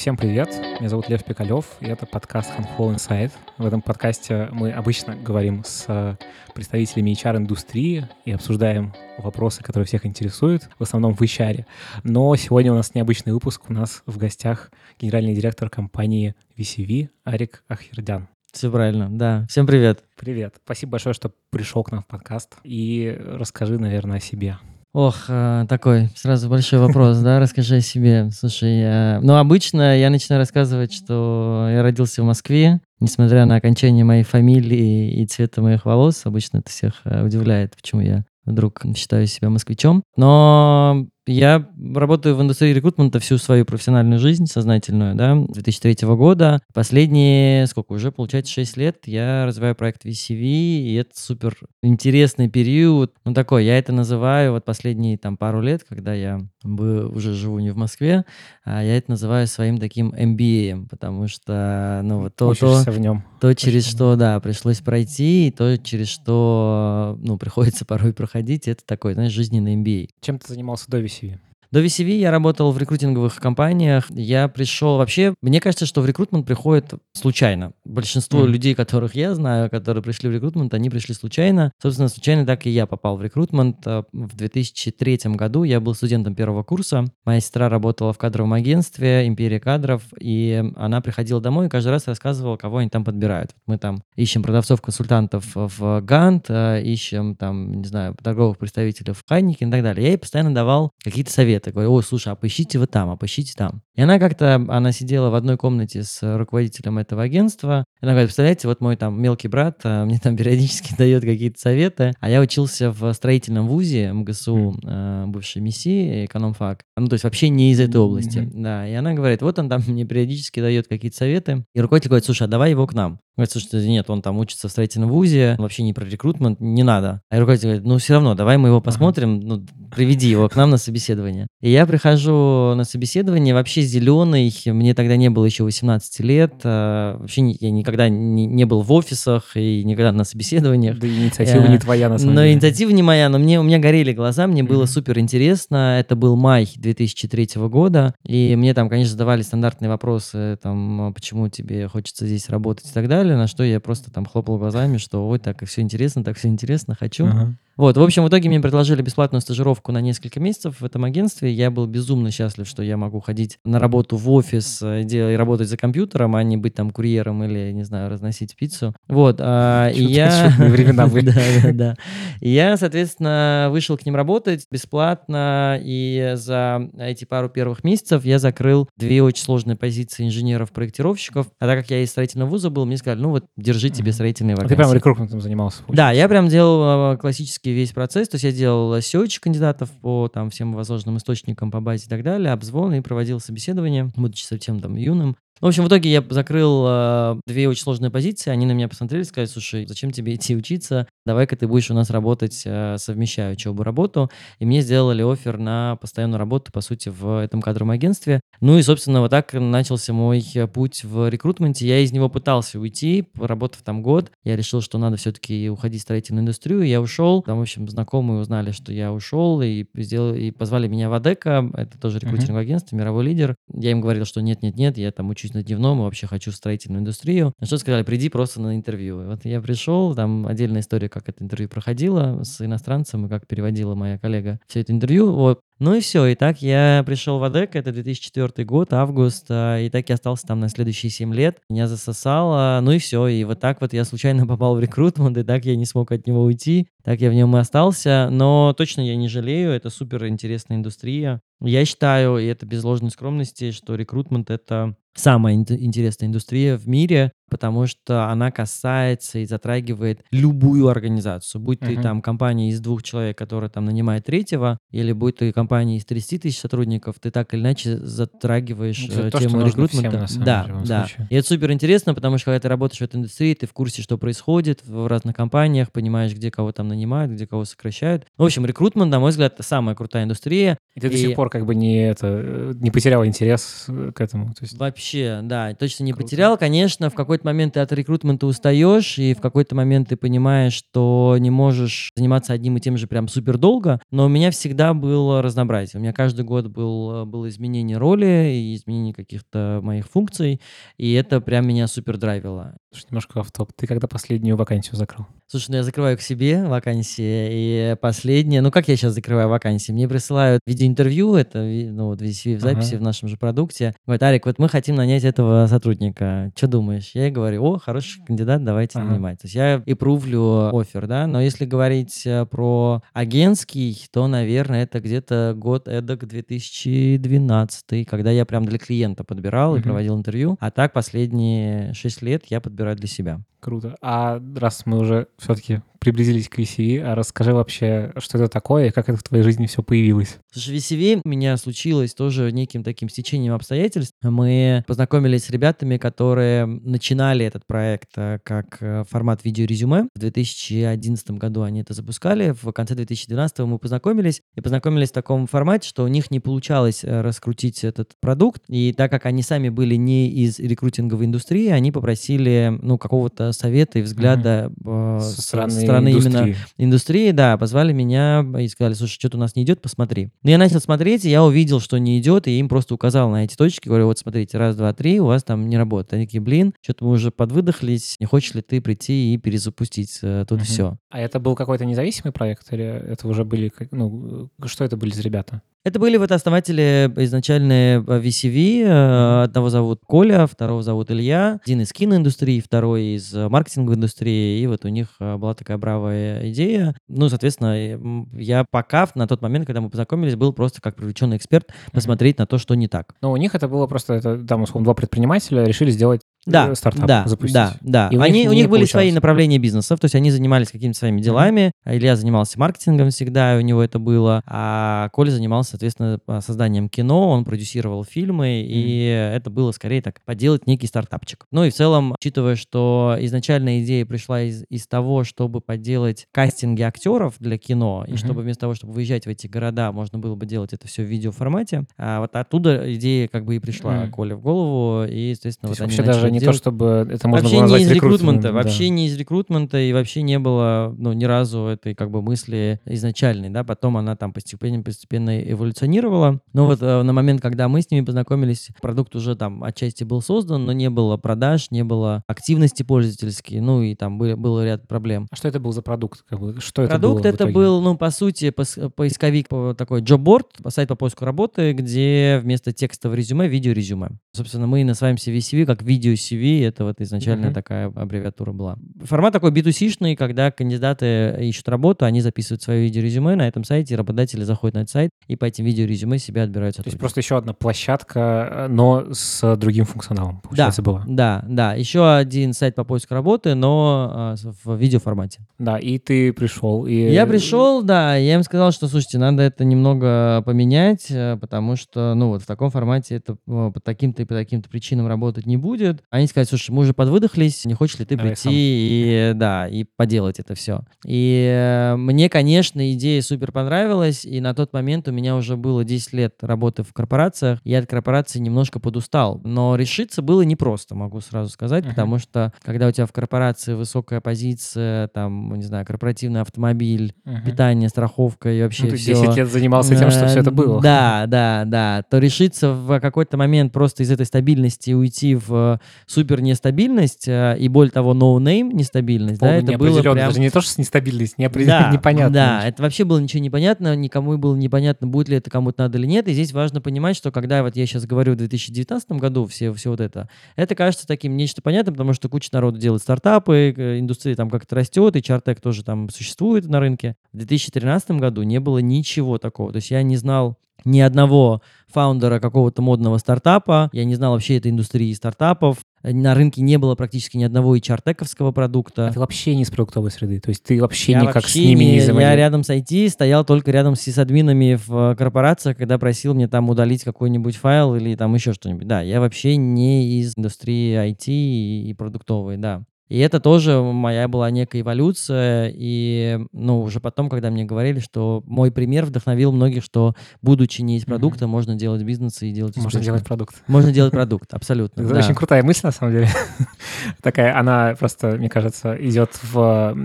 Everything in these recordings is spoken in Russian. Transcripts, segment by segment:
Всем привет, меня зовут Лев Пикалев, и это подкаст Handful Insight. В этом подкасте мы обычно говорим с представителями HR-индустрии и обсуждаем вопросы, которые всех интересуют, в основном в HR. Но сегодня у нас необычный выпуск, у нас в гостях генеральный директор компании VCV Арик Ахирдян. Все правильно, да. Всем привет. Привет. Спасибо большое, что пришел к нам в подкаст. И расскажи, наверное, о себе. Ох, э, такой сразу большой вопрос, да, расскажи о себе. Слушай, ну обычно я начинаю рассказывать, что я родился в Москве, несмотря на окончание моей фамилии и цвета моих волос, обычно это всех э, удивляет, почему я вдруг считаю себя москвичом. Но я работаю в индустрии рекрутмента всю свою профессиональную жизнь, сознательную, да, 2003 года. Последние, сколько уже, получается, 6 лет я развиваю проект VCV, и это супер интересный период. Ну, такой, я это называю вот последние там пару лет, когда я уже живу не в Москве, а я это называю своим таким MBA, потому что, ну, вот то, то, в нем. то через что, да, пришлось пройти, и то, через что, ну, приходится порой проходить, это такой, знаешь, жизненный MBA. Чем ты занимался до VCV? VCV. До VCV я работал в рекрутинговых компаниях. Я пришел вообще... Мне кажется, что в рекрутмент приходит случайно. Большинство mm. людей, которых я знаю, которые пришли в рекрутмент, они пришли случайно. Собственно, случайно так и я попал в рекрутмент. Э, в 2003 году я был студентом первого курса. Моя сестра работала в кадровом агентстве «Империя кадров», и она приходила домой и каждый раз рассказывала, кого они там подбирают. Мы там ищем продавцов-консультантов в Гант, э, ищем там, не знаю, торговых представителей в Хайнике и так далее. Я ей постоянно давал какие-то советы совета. Говорю, ой, слушай, а поищите вы там, а поищите там. И она как-то, она сидела в одной комнате с руководителем этого агентства. И она говорит, представляете, вот мой там мелкий брат а, мне там периодически дает какие-то советы, а я учился в строительном вузе МГСУ, э, бывшей МИСИ, экономфак. Ну, то есть вообще не из этой области. Mm-hmm. Да, и она говорит, вот он там мне периодически дает какие-то советы. И руководитель говорит, слушай, а давай его к нам. Говорит, слушай, нет, он там учится в строительном вузе, вообще не про рекрутмент, не надо. А руководитель говорит, ну все равно, давай мы его посмотрим, ну, приведи его к нам на собеседование. И я прихожу на собеседование, вообще зеленый, мне тогда не было еще 18 лет, а, вообще я никогда не, не был в офисах и никогда на собеседованиях. Да инициатива не твоя, на самом но деле. инициатива не моя, но мне, у меня горели глаза, мне было супер интересно. Это был май 2003 года, и мне там, конечно, задавали стандартные вопросы, там, «А почему тебе хочется здесь работать и так далее на что я просто там хлопал глазами, что ой, так все интересно, так все интересно, хочу. Ага. Вот, в общем, в итоге мне предложили бесплатную стажировку на несколько месяцев в этом агентстве. Я был безумно счастлив, что я могу ходить на работу в офис э, и работать за компьютером, а не быть там курьером или, не знаю, разносить пиццу. Вот, а, и я... времена были. Да, да, да. И я, соответственно, вышел к ним работать бесплатно, и за эти пару первых месяцев я закрыл две очень сложные позиции инженеров-проектировщиков. А так как я из строительного вуза был, мне сказали, ну вот, держи тебе строительные вакансии. А ты прям рекрутментом занимался? Да, я прям делал э, классический весь процесс. То есть я делал SEO кандидатов по там всем возможным источникам по базе и так далее, обзвоны и проводил собеседование, будучи совсем там юным. В общем, в итоге я закрыл э, две очень сложные позиции. Они на меня посмотрели, сказали, слушай, зачем тебе идти учиться? Давай-ка ты будешь у нас работать, э, совмещая учебу работу. И мне сделали офер на постоянную работу, по сути, в этом кадровом агентстве. Ну и, собственно, вот так начался мой путь в рекрутменте. Я из него пытался уйти, поработав там год. Я решил, что надо все-таки уходить в строительную индустрию. Я ушел. Там, в общем, знакомые узнали, что я ушел, и, сделал, и позвали меня в Адека. Это тоже рекрутинговое uh-huh. агентство, мировой лидер. Я им говорил, что нет-нет-нет, я там учусь на дневном и вообще хочу в строительную индустрию. На что сказали, приди просто на интервью. И вот я пришел, там отдельная история, как это интервью проходило с иностранцем и как переводила моя коллега все это интервью. Вот ну и все, и так я пришел в АДЭК, это 2004 год, август, а, и так я остался там на следующие 7 лет. Меня засосало, ну и все, и вот так вот я случайно попал в рекрутмент, и так я не смог от него уйти, так я в нем и остался, но точно я не жалею, это супер интересная индустрия. Я считаю, и это без ложной скромности, что рекрутмент — это самая интересная индустрия в мире, потому что она касается и затрагивает любую организацию. Будь uh-huh. ты там компания из двух человек, которая там нанимает третьего, или будь ты компания из 30 тысяч сотрудников, ты так или иначе затрагиваешь это э, тему рекрутмента. Всем, да, деле, да. И это супер интересно, потому что когда ты работаешь в этой индустрии, ты в курсе, что происходит в разных компаниях, понимаешь, где кого там нанимают, где кого сокращают. В общем, рекрутмент, на мой взгляд, самая крутая индустрия. И ты и... до сих пор как бы не, это, не потерял интерес к этому? То есть... Вообще, да, точно не Круто. потерял. Конечно, в какой-то какой-то момент ты от рекрутмента устаешь, и в какой-то момент ты понимаешь, что не можешь заниматься одним и тем же прям супер долго, но у меня всегда было разнообразие. У меня каждый год был, было изменение роли и изменение каких-то моих функций, и это прям меня супер драйвило. Слушай, немножко в топ. Ты когда последнюю вакансию закрыл? Слушай, ну я закрываю к себе вакансии, и последнее, ну как я сейчас закрываю вакансии? Мне присылают видеоинтервью, это ну, вот VCV в записи ага. в нашем же продукте. Говорят, Арик, вот мы хотим нанять этого сотрудника. Что думаешь? Я говорю, о, хороший кандидат, давайте ага. нанимать. То есть я и прувлю офер, да, но если говорить э, про агентский, то, наверное, это где-то год эдак 2012, когда я прям для клиента подбирал угу. и проводил интервью. А так последние 6 лет я подбираю для себя. Круто. А раз мы уже все-таки приблизились к VCV, а расскажи вообще, что это такое и как это в твоей жизни все появилось. Слушай, VCV у меня случилось тоже неким таким стечением обстоятельств. Мы познакомились с ребятами, которые начинали этот проект э, как э, формат видеорезюме. В 2011 году они это запускали, в конце 2012 мы познакомились и познакомились в таком формате, что у них не получалось э, раскрутить этот продукт, и так как они сами были не из рекрутинговой индустрии, они попросили ну какого-то совета и взгляда mm-hmm. со стороны стороны индустрии. именно индустрии, да, позвали меня и сказали, слушай, что-то у нас не идет, посмотри. Но я начал смотреть, и я увидел, что не идет, и им просто указал на эти точки, говорю, вот смотрите, раз, два, три, у вас там не работает. Они такие, блин, что-то мы уже подвыдохлись, не хочешь ли ты прийти и перезапустить э, тут угу. все. А это был какой-то независимый проект, или это уже были, ну, что это были за ребята? Это были вот основатели изначальные VCV. Э, одного зовут Коля, второго зовут Илья. Один из киноиндустрии, второй из маркетинговой индустрии. И вот у них э, была такая бравая идея. Ну, соответственно, я пока на тот момент, когда мы познакомились, был просто как привлеченный эксперт посмотреть mm-hmm. на то, что не так. Но у них это было просто, это, там, условно, два предпринимателя решили сделать да, стартап да, запустить. Да, да. И у они, них, у них были получалось. свои направления бизнесов, то есть они занимались какими-то своими делами. Илья занимался маркетингом всегда, у него это было, а Коля занимался, соответственно, созданием кино, он продюсировал фильмы, mm-hmm. и это было скорее так, поделать некий стартапчик. Ну и в целом, учитывая, что изначальная идея пришла из, из того, чтобы поделать кастинги актеров для кино, mm-hmm. и чтобы вместо того, чтобы выезжать в эти города, можно было бы делать это все в видеоформате, а вот оттуда идея как бы и пришла mm-hmm. Коле в голову, и, естественно, то вот они даже не делать... то, чтобы это можно вообще было назвать не из рекрутмента, да. вообще не из рекрутмента, и вообще не было, ну, ни разу этой как бы мысли изначальной, да, потом она там постепенно, постепенно эволюционировала, но вот э, на момент, когда мы с ними познакомились, продукт уже там отчасти был создан, но не было продаж, не было активности пользовательской, ну, и там был, был ряд проблем. А что это был за продукт? Как бы, что продукт это, было это был, ну, по сути, поисковик такой джобборд, сайт по поиску работы, где вместо текста в резюме видеорезюме. Собственно, мы называем CV как видео CV, это вот изначально mm-hmm. такая аббревиатура была. Формат такой B2C-шный, когда кандидаты ищут работу, они записывают свое видеорезюме на этом сайте, работодатели заходят на этот сайт и по этим видеорезюме себя отбирают То есть просто еще одна площадка, э, но с другим функционалом, получается, да, была. Да, да. Еще один сайт по поиску работы, но э, в видеоформате. Да, и ты пришел. И... Я пришел, да, я им сказал, что, слушайте, надо это немного поменять, э, потому что, ну вот в таком формате это по таким-то и по таким-то причинам работать не будет. Они сказали, слушай, мы уже подвыдохлись, не хочешь ли ты Давай прийти сам. и, да, и поделать это все. И э, мне, конечно, идея супер понравилась, и на тот момент у меня уже было 10 лет работы в корпорациях, я от корпорации немножко подустал, но решиться было непросто, могу сразу сказать, uh-huh. потому что когда у тебя в корпорации высокая позиция, там, не знаю, корпоративный автомобиль, uh-huh. питание, страховка и вообще ну, ты все. 10 лет занимался тем, что все это было. Да, да, да. То решиться в какой-то момент просто из этой стабильности уйти в супер нестабильность э, и более того no name нестабильность, да, это было прям... даже не то, что нестабильность, неопределенно, да, непонятно. Да, это вообще было ничего непонятно, никому было непонятно, будет ли это кому-то надо или нет, и здесь важно понимать, что когда вот я сейчас говорю в 2019 году все, все вот это, это кажется таким нечто понятным, потому что куча народу делает стартапы, индустрия там как-то растет, и чартек тоже там существует на рынке. В 2013 году не было ничего такого, то есть я не знал ни одного фаундера какого-то модного стартапа. Я не знал вообще этой индустрии стартапов. На рынке не было практически ни одного HR-тековского продукта. А ты вообще не из продуктовой среды? То есть ты вообще я никак вообще с ними не, не Я рядом с IT стоял только рядом с сисадминами в корпорациях, когда просил мне там удалить какой-нибудь файл или там еще что-нибудь. Да, я вообще не из индустрии IT и, и продуктовой, да. И это тоже моя была некая эволюция. И, ну, уже потом, когда мне говорили, что мой пример вдохновил многих, что, будучи не из продукта, mm-hmm. можно делать бизнес и делать успешно. Можно делать продукт. Можно делать продукт, абсолютно. Это очень крутая мысль, на самом деле. Такая, она просто, мне кажется, идет в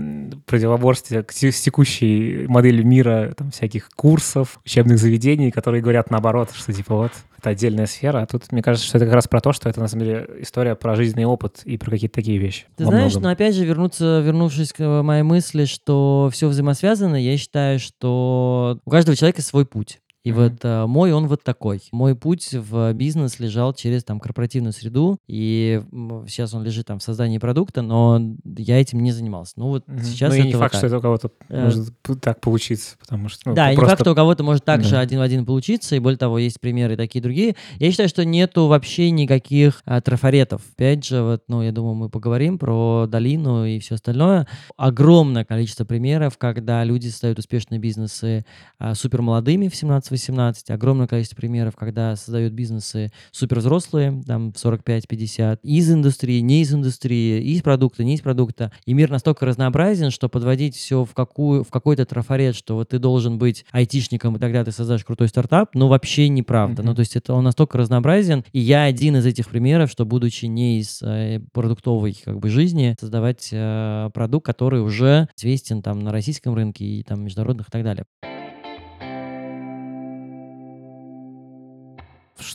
противоборстве с текущей моделью мира, там, всяких курсов, учебных заведений, которые говорят наоборот, что типа вот, это отдельная сфера, а тут мне кажется, что это как раз про то, что это на самом деле история про жизненный опыт и про какие-то такие вещи. Ты знаешь, многом. но опять же, вернуться, вернувшись к моей мысли, что все взаимосвязано, я считаю, что у каждого человека свой путь. И вот а, мой, он вот такой. Мой путь в бизнес лежал через там корпоративную среду, и сейчас он лежит там в создании продукта, но я этим не занимался. Ну вот mm-hmm. сейчас ну, это не факт, так. что это у кого-то э... может так получиться, потому что... Ну, да, просто... не факт, что у кого-то может так mm-hmm. же один в один получиться, и более того, есть примеры такие другие. Я считаю, что нету вообще никаких а, трафаретов. Опять же, вот, ну, я думаю, мы поговорим про долину и все остальное. Огромное количество примеров, когда люди создают успешные бизнесы а, супер молодыми в 17 18, огромное количество примеров, когда создают бизнесы супер взрослые, там 45-50, из индустрии, не из индустрии, из продукта, не из продукта. И мир настолько разнообразен, что подводить все в, какую, в какой-то трафарет, что вот ты должен быть айтишником, и тогда ты создашь крутой стартап, ну вообще неправда. Mm-hmm. Ну то есть это он настолько разнообразен, и я один из этих примеров, что будучи не из э, продуктовой как бы жизни, создавать э, продукт, который уже известен там на российском рынке и там международных и так далее.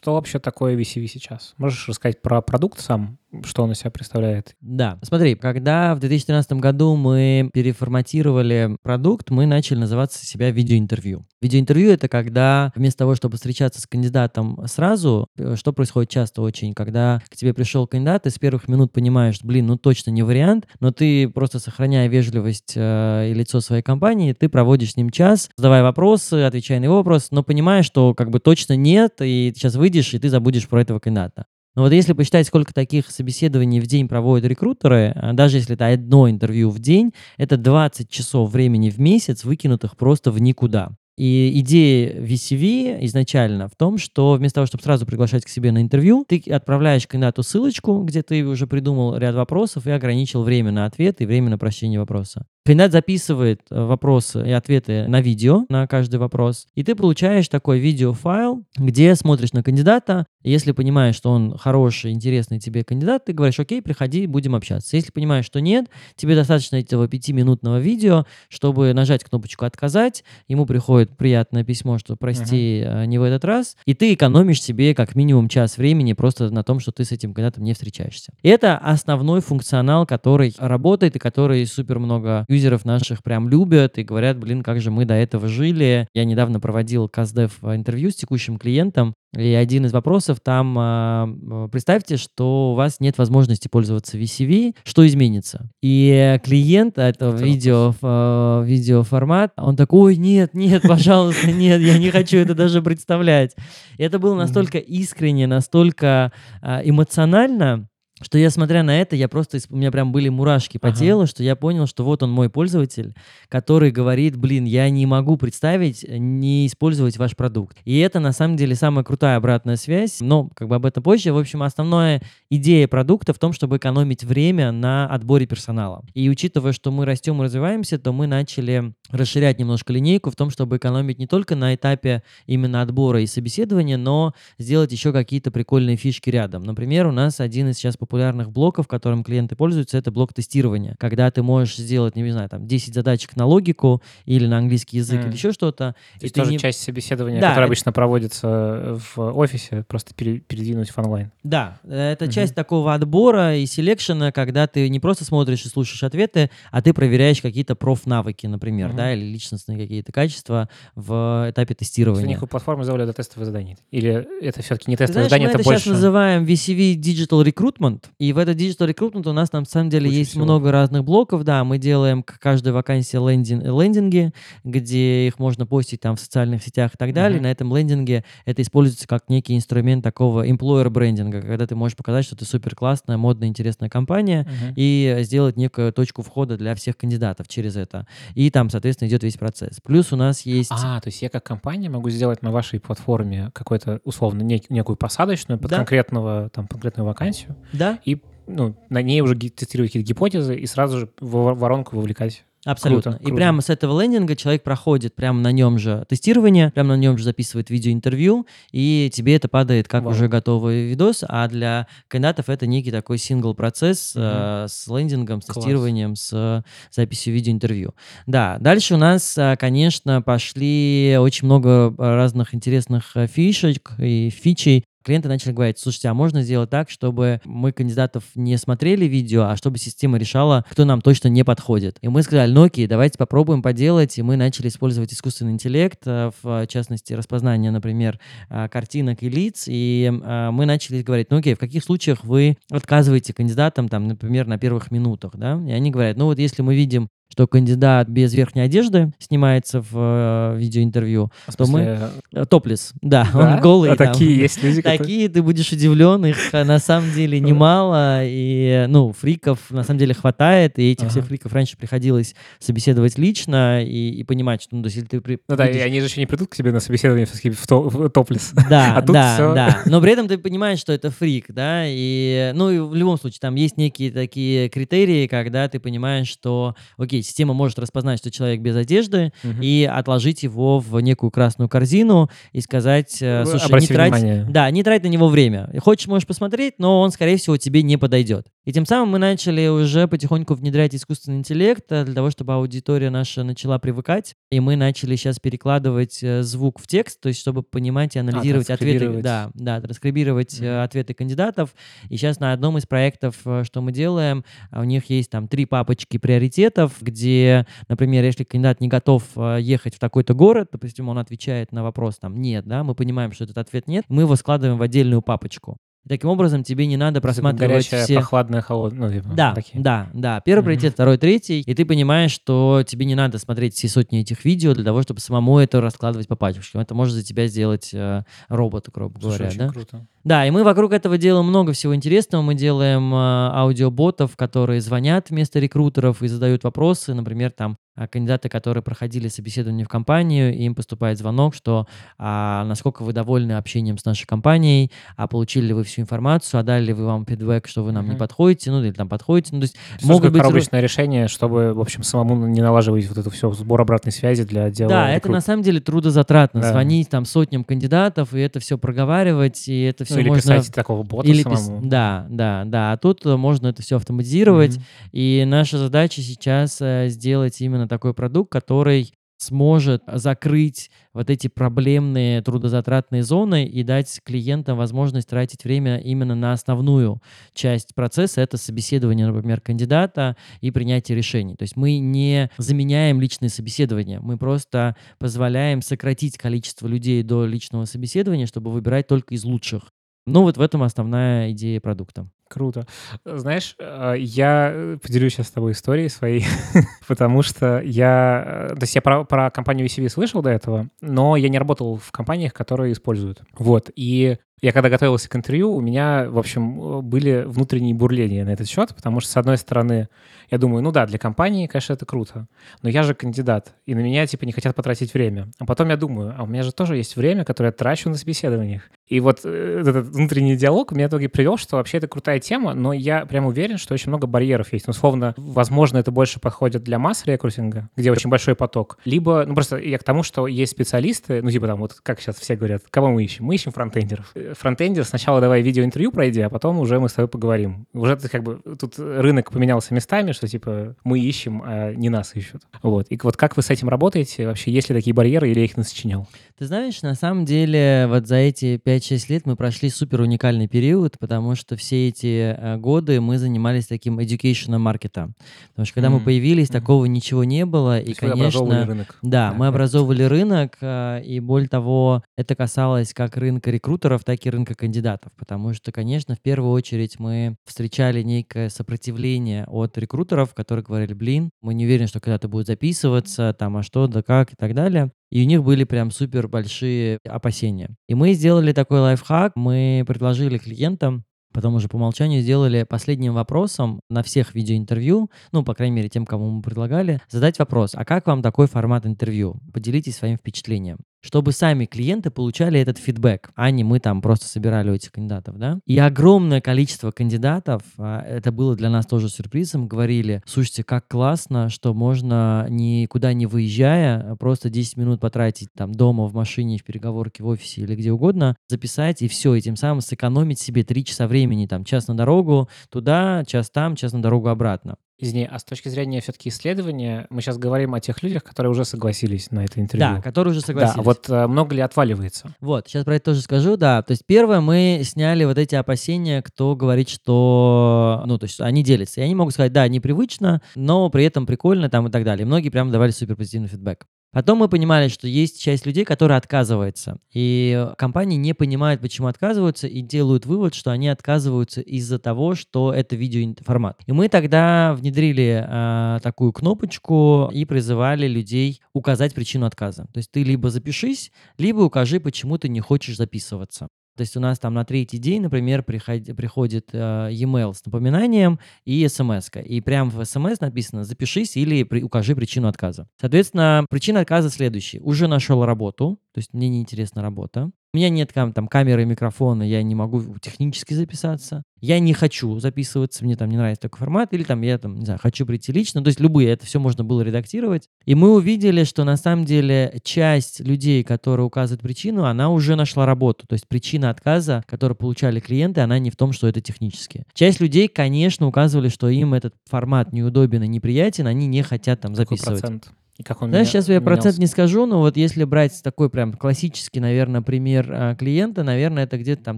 Что вообще такое VCV сейчас? Можешь рассказать про продукт сам? Что он из себя представляет. Да. Смотри, когда в 2013 году мы переформатировали продукт, мы начали называться себя видеоинтервью. Видеоинтервью — это когда вместо того, чтобы встречаться с кандидатом сразу, э, что происходит часто очень, когда к тебе пришел кандидат, ты с первых минут понимаешь, блин, ну точно не вариант, но ты просто сохраняя вежливость э, и лицо своей компании, ты проводишь с ним час, задавая вопросы, отвечая на его вопрос, но понимая, что как бы точно нет, и сейчас выйдешь, и ты забудешь про этого кандидата. Но вот если посчитать, сколько таких собеседований в день проводят рекрутеры, а, даже если это одно интервью в день, это 20 часов времени в месяц, выкинутых просто в никуда. И идея VCV изначально в том, что вместо того, чтобы сразу приглашать к себе на интервью, ты отправляешь кандидату ссылочку, где ты уже придумал ряд вопросов и ограничил время на ответ и время на прощение вопроса. Кандидат записывает э, вопросы и ответы на видео на каждый вопрос, и ты получаешь такой видеофайл, где смотришь на кандидата. Если понимаешь, что он хороший, интересный тебе кандидат, ты говоришь, окей, приходи, будем общаться. Если понимаешь, что нет, тебе достаточно этого пятиминутного видео, чтобы нажать кнопочку «Отказать», ему приходит приятное письмо, что прости, uh-huh. не в этот раз, и ты экономишь себе как минимум час времени просто на том, что ты с этим кандидатом не встречаешься. Это основной функционал, который работает и который супер много юзеров наших прям любят и говорят, блин, как же мы до этого жили. Я недавно проводил Каздев интервью с текущим клиентом, и один из вопросов там, э, представьте, что у вас нет возможности пользоваться VCV, что изменится? И клиент этого видео, э, видеоформат, он такой, ой, нет, нет, пожалуйста, нет, я не хочу это даже представлять. И это было настолько искренне, настолько э, эмоционально, что я, смотря на это, я просто, у меня прям были мурашки по ага. телу, что я понял, что вот он мой пользователь, который говорит, блин, я не могу представить э, не использовать ваш продукт. И это, на самом деле, самая крутая обратная связь, но как бы об этом позже. В общем, основная идея продукта в том, чтобы экономить время на отборе персонала. И учитывая, что мы растем и развиваемся, то мы начали расширять немножко линейку в том, чтобы экономить не только на этапе именно отбора и собеседования, но сделать еще какие-то прикольные фишки рядом. Например, у нас один из сейчас популярных блоков, которым клиенты пользуются, это блок тестирования. Когда ты можешь сделать, не знаю, там 10 задачек на логику или на английский язык mm. или еще что-то. То есть тоже не... часть собеседования, да, которая это... обычно проводится в офисе, просто передвинуть в онлайн. Да, это mm-hmm. часть такого отбора и селекшена, когда ты не просто смотришь и слушаешь ответы, а ты проверяешь какие-то проф-навыки, например, mm-hmm. да, или личностные какие-то качества в этапе тестирования. У них у платформы это тестовое задание? Или это все-таки не тестовое задание, это, это больше... сейчас называем VCV Digital Recruitment, Recruitment. И в это Digital Recruitment у нас на самом деле Очень есть всего. много разных блоков. Да, мы делаем к каждой вакансии лендинг, лендинги, где их можно постить там в социальных сетях и так далее. Uh-huh. На этом лендинге это используется как некий инструмент такого employer брендинга, когда ты можешь показать, что ты супер классная, модная, интересная компания uh-huh. и сделать некую точку входа для всех кандидатов через это. И там, соответственно, идет весь процесс. Плюс у нас есть... А, то есть я как компания могу сделать на вашей платформе какой-то, условно, нек- некую посадочную под да. конкретного, там, конкретную вакансию. Да, и ну, на ней уже тестировать какие-то гипотезы и сразу же в воронку вовлекать Абсолютно. Круто, и круто. прямо с этого лендинга человек проходит прямо на нем же тестирование, прямо на нем же записывает видеоинтервью, и тебе это падает как Вау. уже готовый видос, а для кандидатов это некий такой сингл-процесс Мгм. э, с лендингом, с Класс. тестированием, с записью видеоинтервью. Да, дальше у нас, э, конечно, пошли очень много э, разных интересных э, фишек и фичей, Клиенты начали говорить, слушайте, а можно сделать так, чтобы мы кандидатов не смотрели видео, а чтобы система решала, кто нам точно не подходит. И мы сказали, ну окей, давайте попробуем поделать, и мы начали использовать искусственный интеллект, э, в частности, распознание, например, э, картинок и лиц, и э, мы начали говорить, ну окей, в каких случаях вы отказываете кандидатам, там, например, на первых минутах, да, и они говорят, ну вот если мы видим что кандидат без верхней одежды снимается в э, видеоинтервью, В то мы... смысле, Э, Топлес, да, да? он голый. А там. такие есть люди. Такие ты будешь удивлен, их э, на самом деле немало, и, ну, фриков на самом деле хватает, и этих всех фриков раньше приходилось собеседовать лично и, и понимать, что, ну, то есть, если ты при- Ну да, и они же еще не придут к тебе на собеседование в, то- в топлес. Да, А да, да. Но при этом ты понимаешь, что это фрик, да, и, ну, и в любом случае там есть некие такие критерии, когда ты понимаешь, что, окей, система может распознать, что человек без одежды, Мгм. и отложить его в некую красную корзину и сказать, э, слушай, Обрати не трать, внимание. да, не трать на него время. Хочешь, можешь посмотреть, но он, скорее всего, тебе не подойдет. И тем самым мы начали уже потихоньку внедрять искусственный интеллект э, для того, чтобы аудитория наша начала привыкать, и мы начали сейчас перекладывать э, звук в текст, то есть чтобы понимать и анализировать ответы, транскрибировать. да, да, транскрибировать Мгм. ответы кандидатов. И сейчас на одном из проектов, что мы делаем, а у них есть там три папочки приоритетов, где, например, если кандидат не готов ехать в такой-то город, допустим, он отвечает на вопрос там «нет», да, мы понимаем, что этот ответ «нет», мы его складываем в отдельную папочку. И таким образом тебе не надо просматривать Горячая, все... прохладная, холодная. Ну, типа, Да, такие. да, да. Первый Мгм. приоритет, второй, третий. И ты понимаешь, что тебе не надо смотреть все сотни этих видео для того, чтобы самому это раскладывать по пачкам. Это может за тебя сделать э, робот, грубо Слушай, говоря, очень да? круто. Да, и мы вокруг этого делаем много всего интересного. Мы делаем э, аудиоботов, которые звонят вместо рекрутеров и задают вопросы. Например, там а, кандидаты, которые проходили собеседование в компанию, им поступает звонок, что а, насколько вы довольны общением с нашей компанией, а получили ли вы всю информацию, а дали ли вы вам фидбэк, что вы нам не Мгм. подходите, ну или там подходите. Ну, то есть Что могут быть... коробочное решение, чтобы, в общем, самому не налаживать вот это все, сбор обратной связи для отдела Да, это рекрут. на самом деле трудозатратно. Да. Звонить там сотням кандидатов, и это все проговаривать, и это все Ну, или можно... писать такого бота Или пис- самому. Да, да, да. А тут э, можно это все автоматизировать. Мгм. И наша задача сейчас э, сделать именно такой продукт, который сможет закрыть вот эти проблемные трудозатратные зоны и дать клиентам возможность тратить время именно на основную часть процесса. Это собеседование, например, кандидата и принятие решений. То есть мы не заменяем личные собеседования, мы просто позволяем сократить количество людей до личного собеседования, чтобы выбирать только из лучших. Ну вот в этом основная идея продукта. Круто. Знаешь, э, я э, поделюсь сейчас с тобой историей своей, потому что я... э, То есть я про, про компанию VCV слышал до этого, но я не работал в компаниях, которые используют. Вот. И я когда готовился к интервью, у меня, в общем, э, были внутренние бурления на этот счет, потому что, с одной стороны, я думаю, ну да, для компании, конечно, это круто, но я же кандидат, и на меня, типа, не хотят потратить время. А потом я думаю, а у меня же тоже есть время, которое я трачу на собеседованиях. И вот э, этот внутренний диалог меня в итоге привел, что вообще это крутая тема, но я прям уверен, что очень много барьеров есть. Ну, условно, возможно, это больше подходит для масс рекрутинга, где очень большой поток. Либо, ну, просто я к тому, что есть специалисты, ну, типа там, вот как сейчас все говорят, кого мы ищем? Мы ищем фронтендеров. Фронтендер сначала давай видеоинтервью пройди, а потом уже мы с тобой поговорим. Уже как бы тут рынок поменялся местами, что типа мы ищем, а не нас ищут. Вот. И вот как вы с этим работаете? Вообще, есть ли такие барьеры или я их насочинял? Ты знаешь, на самом деле, вот за эти 5-6 лет мы прошли супер уникальный период, потому что все эти э, годы мы занимались таким education маркетом. Потому что когда мы Мгм. появились, Мгм. такого ничего не было. То И, конечно, рынок. да, Да, мы образовывали рынок, э, и более того, это касалось как рынка рекрутеров, так и рынка кандидатов. Потому что, конечно, в первую очередь мы встречали некое сопротивление от рекрутеров, которые говорили, блин, мы не уверены, что когда-то будет записываться, там, а что, да как и так далее. И у них были прям супер большие опасения. И мы сделали такой лайфхак, мы предложили клиентам Потом уже по умолчанию сделали последним вопросом на всех видеоинтервью, ну, по крайней мере, тем, кому мы предлагали, задать вопрос, а как вам такой формат интервью? Поделитесь своим впечатлением. Чтобы сами клиенты получали этот фидбэк, а не мы там просто собирали у этих кандидатов, да. И огромное количество кандидатов, а, это было для нас тоже сюрпризом, говорили, слушайте, как классно, что можно никуда не выезжая, просто 10 минут потратить там дома, в машине, в переговорке, в офисе или где угодно, записать и все, и тем самым сэкономить себе 3 часа времени, там, час на дорогу туда, час там, час на дорогу обратно. Извини, а с точки зрения все-таки исследования, мы сейчас говорим о тех людях, которые уже согласились на это интервью. Да, которые уже согласились. Да, вот э, много ли отваливается? Вот, сейчас про это тоже скажу, да. То есть первое, мы сняли вот эти опасения, кто говорит, что, ну, то есть они делятся. И они могут сказать, да, непривычно, но при этом прикольно там и так далее. Многие прям давали супер позитивный фидбэк. Потом мы понимали, что есть часть людей, которые отказываются. И компании не понимают, почему отказываются, и делают вывод, что они отказываются из-за того, что это видеоформат. И мы тогда внедрили э, такую кнопочку и призывали людей указать причину отказа. То есть ты либо запишись, либо укажи, почему ты не хочешь записываться. То есть у нас там на третий день, например, приход, приходит э, e-mail с напоминанием и смс. И прямо в смс написано «запишись» или при, укажи причину отказа. Соответственно, причина отказа следующая. Уже нашел работу, то есть мне неинтересна работа. У меня нет там, там камеры, микрофона, я не могу технически записаться. Я не хочу записываться, мне там не нравится такой формат, или там я там, не знаю, хочу прийти лично. То есть любые, это все можно было редактировать. И мы увидели, что на самом деле часть людей, которые указывают причину, она уже нашла работу. То есть причина отказа, которую получали клиенты, она не в том, что это технически. Часть людей, конечно, указывали, что им этот формат неудобен и неприятен, они не хотят там Какой записывать. процент? И как он меня- сейчас я процент менялся? не скажу, но вот если брать такой прям классический, наверное, пример а, клиента, наверное, это где-то там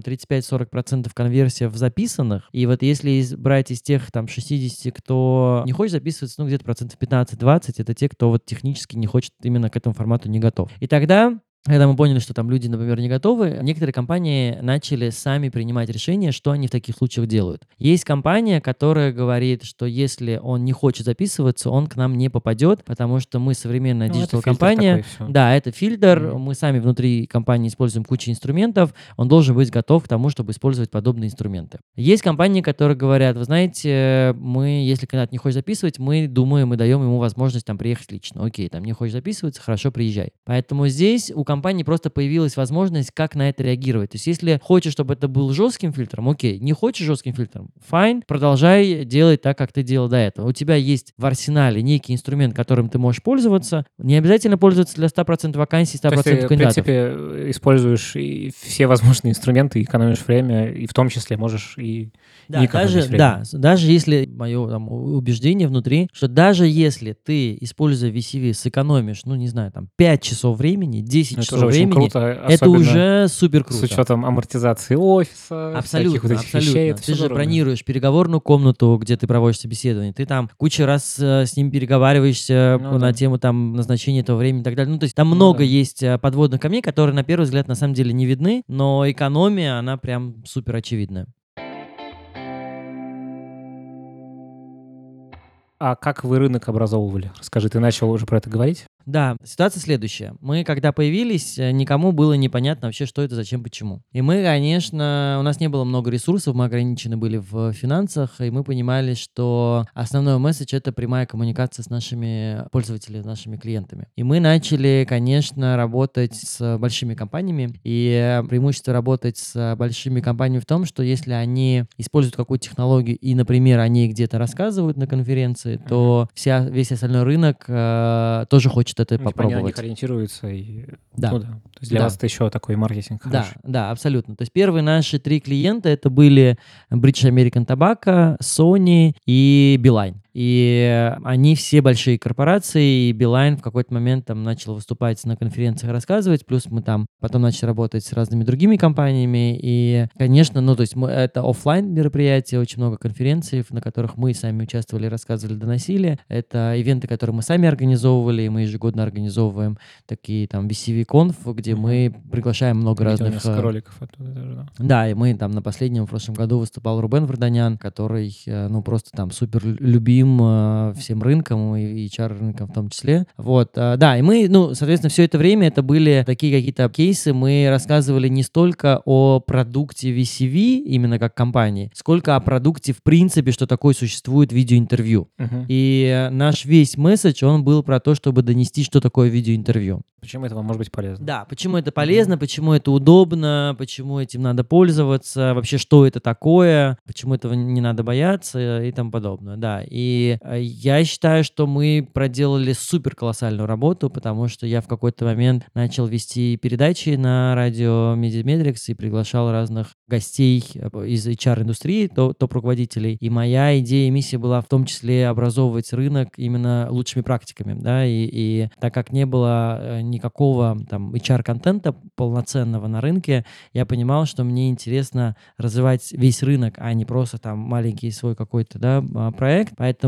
35-40% конверсия в записанных. И вот если брать из тех там 60, кто не хочет записываться, ну где-то процентов 15-20, это те, кто вот технически не хочет именно к этому формату не готов. И тогда когда мы поняли, что там люди, например, не готовы, некоторые компании начали сами принимать решение, что они в таких случаях делают. Есть компания, которая говорит, что если он не хочет записываться, он к нам не попадет, потому что мы современная Ну, диджитал-компания. Да, это фильтр. Мгм. Мы сами внутри компании используем кучу инструментов. Он должен быть готов к тому, чтобы использовать подобные инструменты. Есть компании, которые говорят, вы знаете, мы, если кандидат не хочет записывать, мы думаем и даем ему возможность там приехать лично. Окей, там не хочешь записываться, хорошо, приезжай. Поэтому здесь у компании просто появилась возможность, как на это реагировать. То есть если хочешь, чтобы это был жестким фильтром, окей. Не хочешь жестким фильтром, fine, продолжай делать так, как ты делал до этого. У тебя есть в арсенале некий инструмент, которым ты можешь пользоваться. Не обязательно пользоваться для 100% вакансий, 100% То есть ты, в кандидатов. принципе, используешь и все возможные инструменты, экономишь время, и в том числе можешь и Да, не даже, время. да, даже если мое там, убеждение внутри, что даже если ты, используя VCV, сэкономишь, ну, не знаю, там, 5 часов времени, 10 Ну, это часов уже очень времени, круто, это уже супер с круто. учетом амортизации офиса, Абсолютно, вот абсолютно. вещей. Это ты же здорово. бронируешь переговорную комнату, где ты проводишь собеседование. Ты там кучу раз э, с ним переговариваешься Ну на да. тему там назначения этого времени и так далее. Ну, то есть там Ну много да. есть э, подводных камней, которые на первый взгляд на самом деле не видны, но экономия, она прям супер очевидная. А как вы рынок образовывали? Расскажи, ты начал уже про это говорить? Да, ситуация следующая. Мы, когда появились, э, никому было непонятно вообще, что это, зачем, почему. И мы, конечно, у нас не было много ресурсов, мы ограничены были в финансах, и мы понимали, что основной месседж — это прямая коммуникация с нашими пользователями, с нашими клиентами. И мы начали, конечно, работать с большими компаниями, и преимущество работать с большими компаниями в том, что если они используют какую-то технологию, и, например, они где-то рассказывают на конференции, то вся, весь остальной рынок э, тоже хочет это Ну, типа они на них попробовать. ориентируются. И... Да. Ну да. То есть для Да. вас это еще такой маркетинг Да, хороший. да, абсолютно. То есть первые наши три клиента это были British American Tobacco, Sony и Beeline. И они все большие корпорации, и Beeline в какой-то момент там начал выступать на конференциях, рассказывать, плюс мы там потом начали работать с разными другими компаниями, и, конечно, ну, то есть мы, это оффлайн мероприятия, очень много конференций, на которых мы сами участвовали, рассказывали, доносили. Это ивенты, которые мы сами организовывали, и мы ежегодно организовываем такие там VCV Conf, где мы приглашаем много Видел разных... э, роликов оттуда даже, да. Да, и мы там на последнем в прошлом году выступал Рубен Варданян, который, э, ну, просто там супер любим э, всем рынком и HR-рынком в том числе. Вот, э, да, и мы, ну, соответственно, все это время это были такие какие-то кейсы, мы рассказывали не столько о продукте VCV, именно как компании, сколько о продукте в принципе, что такое существует видеоинтервью. Мгм. И наш весь месседж, он был про то, чтобы донести, что такое видеоинтервью. Почему это вам может быть полезно? Да, почему это полезно, почему это удобно, почему этим надо пользоваться, вообще что это такое, почему этого не надо бояться и тому подобное. Да, и э, я считаю, что мы проделали супер колоссальную работу, потому что я в какой-то момент начал вести передачи на радио Медиаметрикс и приглашал разных гостей э, из HR-индустрии, то- топ-руководителей. И моя идея и миссия была в том числе образовывать рынок именно лучшими практиками, да, и, и так как не было э, никакого там HR-контента полноценного на рынке, я понимал, что мне интересно развивать весь рынок, а не просто там маленький свой какой-то, да, а, проект. Поэтому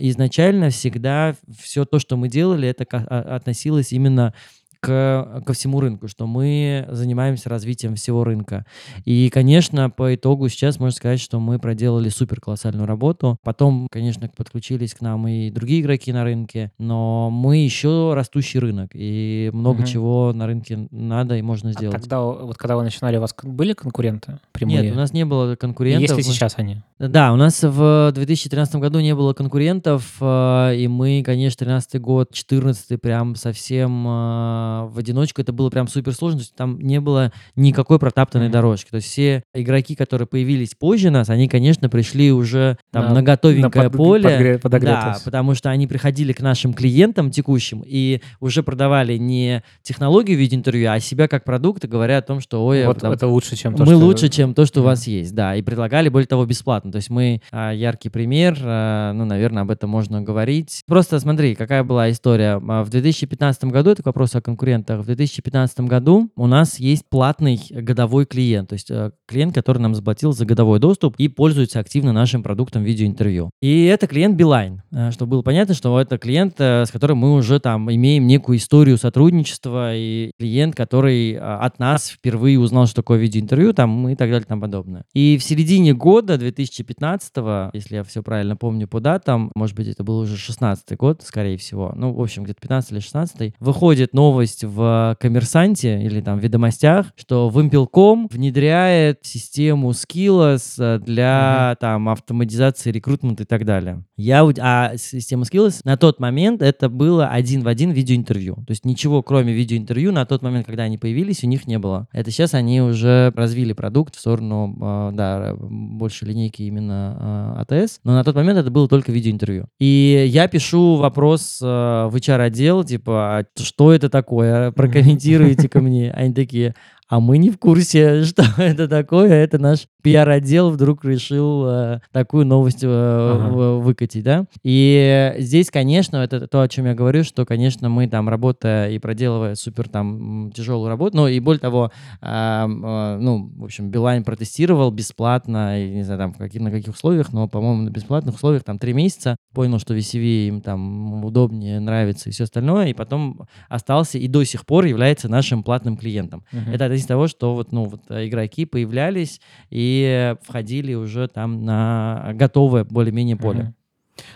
изначально всегда все то, что мы делали, это а- относилось именно к, ко всему рынку, что мы занимаемся развитием всего рынка. И, конечно, по итогу сейчас можно сказать, что мы проделали супер колоссальную работу. Потом, конечно, подключились к нам и другие игроки на рынке, но мы еще растущий рынок, и много Мгм. чего на рынке надо и можно А сделать. тогда, вот когда вы начинали, у вас были конкуренты прямые? Нет, у нас не было И конкурентов. Есть ли Мы- сейчас они? Да, у нас в 2013 году не было конкурентов, э, и мы, конечно, 13 год, 14 прям совсем э, в одиночку. Это было прям супер сложно. То есть Там не было никакой протаптанной Мгм. дорожки. То есть все игроки, которые появились позже нас, они, конечно, пришли уже там На- на готовенькое на под- поле. подгре- Да, потому что они приходили к нашим клиентам текущим и уже продавали не технологию в виде интервью, а себя как продукт, и говоря о том, что ой, вот там, это лучше, чем то, мы что... лучше, чем то, что у вас есть, да, и предлагали, более того, бесплатно. То есть мы а, яркий пример, а, ну, наверное, об этом можно говорить. Просто смотри, какая была история. А, В 2015 году, это к вопросу о конкурентах, в 2015 году у нас есть платный годовой клиент, то есть э, клиент, который нам заплатил за годовой доступ и пользуется активно нашим продуктом видеоинтервью. И это клиент Билайн, э, чтобы было понятно, что это клиент, э, с которым мы уже там имеем некую историю сотрудничества, и клиент, который от нас впервые узнал, что такое видеоинтервью, там и так далее и тому подобное. И в середине года 2015, если я все правильно помню по датам, может быть, это был уже 16 год, скорее всего, ну, в общем, где-то 15 или 16 выходит новость в Коммерсанте или там Ведомостях, что Вимпелком внедряет систему Skills э, для там автоматизации рекрутмента и так далее. Я, а система Skills на тот момент это было один в один видеоинтервью. То есть ничего, кроме видеоинтервью, на тот момент, когда они появились, у них не было. Это сейчас они уже развили продукт в сторону, э, да, больше линейки именно э, АТС, но на тот момент это было только видеоинтервью. И я пишу вопрос в HR-отдел, типа, «А что это такое? Прокомментируйте ко мне. Они такие, а мы не в курсе, что это такое. Это наш пиар-отдел вдруг решил э, такую новость э, в- выкатить, да. И здесь, конечно, это то, о чем я говорю, что, конечно, мы там, работая и проделывая супер там тяжелую работу, ну и более того, ам, э, ну, в общем, Билайн протестировал бесплатно, и, не знаю, там, в каких, на каких условиях, но, по-моему, на бесплатных условиях, там, три месяца, понял, что VCV им там удобнее, нравится и все остальное, и потом остался и до сих пор является нашим платным клиентом. Мгм. Это из того, что вот, ну, вот э, игроки появлялись и входили уже там на готовое более-менее поле. Мгм.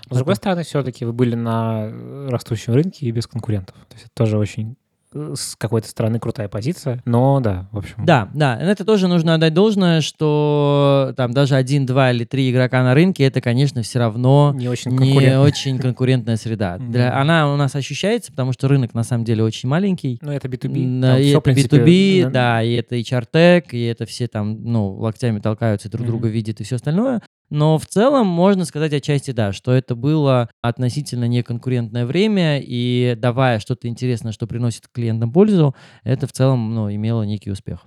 Но, с другой стороны, все-таки вы были на э, растущем рынке и без конкурентов. То есть это тоже очень с какой-то стороны крутая позиция. Но да, в общем. Да, да, это тоже нужно отдать должное, что там даже один, два или три игрока на рынке, это, конечно, все равно Не очень не очень конкурентная среда. Для- она у нас ощущается, потому что рынок на самом деле очень маленький. Ну, это B2B. М, Там да, и всё, в это принципе, B2B, на- да, и это HR-тек, и это все там, ну, локтями толкаются, друг друга Мгм. видят и все остальное. Но в целом можно сказать отчасти, да, что это было относительно неконкурентное время, и давая что-то интересное, что приносит клиентам пользу, это в целом, ну, имело некий успех.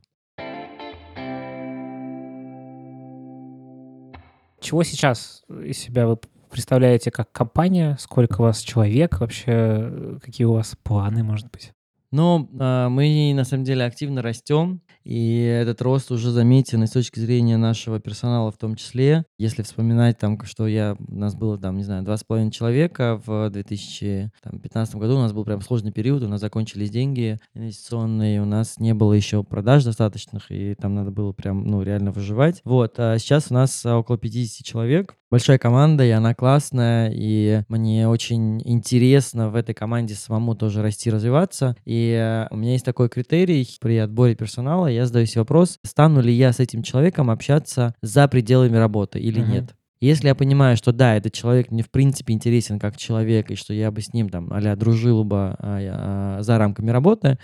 Чего сейчас из себя вы представляете как компания? Сколько у вас человек? Вообще, э, какие у вас планы, может быть? Но а, мы на самом деле активно растем, и этот рост уже заметен и с точки зрения нашего персонала в том числе. Если вспоминать там, что я, у нас было там, не знаю, два с половиной человека в 2015 году, у нас был прям сложный период, у нас закончились деньги инвестиционные, у нас не было еще продаж достаточных, и там надо было прям, ну, реально выживать. Вот, а сейчас у нас около 50 человек, большая команда, и она классная, и мне очень интересно в этой команде самому тоже расти, развиваться. И э, у меня есть такой критерий при отборе персонала, я задаю себе вопрос, стану ли я с этим человеком общаться за пределами работы или uh-huh. нет. Если я понимаю, что да, этот человек мне в принципе интересен как человек, и что я бы с ним там а дружил бы а, а, за рамками работы,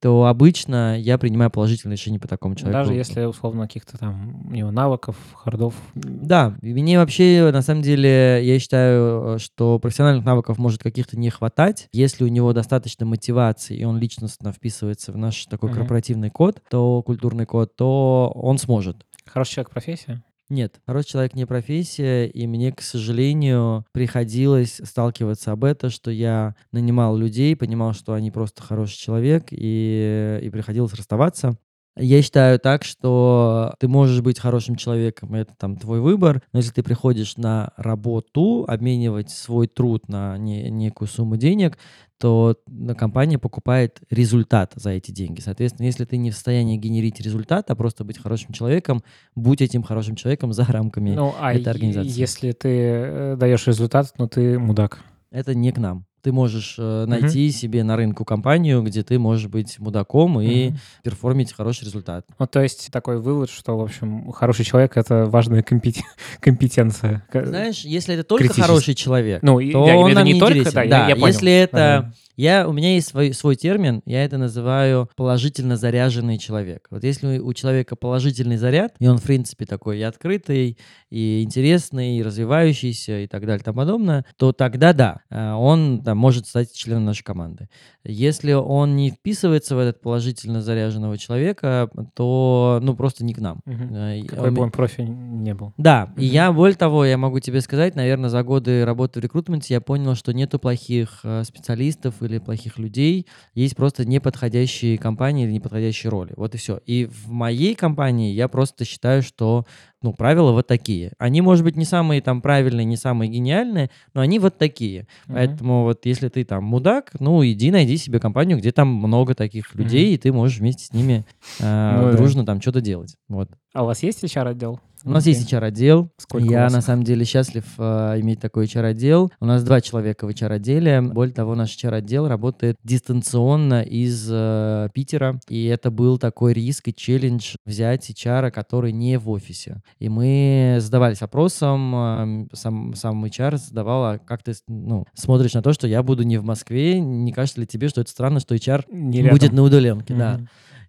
то обычно я принимаю положительное решение по такому человеку. Даже если, условно, каких-то там у него навыков, хардов. Да, мне вообще, на самом деле, я считаю, что профессиональных навыков может каких-то не хватать. Если у него достаточно мотивации, и он личностно вписывается в наш такой корпоративный код, то культурный код, то он сможет. Хороший человек профессия? Нет, хороший человек не профессия, и мне, к сожалению, приходилось сталкиваться об этом, что я нанимал людей, понимал, что они просто хороший человек, и, и приходилось расставаться. Я считаю так, что ты можешь быть хорошим человеком, это там твой выбор, но если ты приходишь на работу, обменивать свой труд на не, некую сумму денег, то компания покупает результат за эти деньги. Соответственно, если ты не в состоянии генерить результат, а просто быть хорошим человеком, будь этим хорошим человеком за рамками ну, а этой организации. Если ты э, даешь результат, но ты мудак. Это не к нам ты можешь э, найти uh-huh. себе на рынку компанию, где ты можешь быть мудаком и uh-huh. перформить хороший результат. Ну, то есть такой вывод, что, в общем, хороший человек — это важная компет... компетенция. Знаешь, если это только хороший человек, ну, то да, он нам не, не только, интересен. Да, да я, я понял. если это... Uh-huh я, у меня есть свой, свой термин, я это называю положительно заряженный человек. Вот если у человека положительный заряд, и он, в принципе, такой и открытый, и интересный, и развивающийся, и так далее, и тому подобное, то тогда да, э, он да, может стать членом нашей команды. Если он не вписывается в этот положительно заряженного человека, то, ну, просто не к нам. Угу. Какой бы он профи не был. Да, угу. и я, более того, я могу тебе сказать, наверное, за годы работы в рекрутменте я понял, что нету плохих э, специалистов или плохих людей, есть просто неподходящие компании или неподходящие роли. Вот и все. И в моей компании я просто считаю, что ну, правила вот такие. Они, может быть, не самые там правильные, не самые гениальные, но они вот такие. Mm-hmm. Поэтому вот если ты там мудак, ну, иди найди себе компанию, где там много таких людей, mm-hmm. и ты можешь вместе с ними э, ну, дружно там что-то делать. Вот. А у вас есть HR-отдел? У нас есть HR-отдел. Сколько Я на самом деле счастлив э, иметь такой HR-отдел. У нас два человека в HR-отделе. Более того, наш HR-отдел работает дистанционно из э, Питера. И это был такой риск и челлендж взять HR, который не в офисе. И мы задавались вопросом, э, сам, сам HR задавал, а как ты ну, смотришь на то, что я буду не в Москве, не кажется ли тебе, что это странно, что HR не будет на удаленке? Mm-hmm. Да.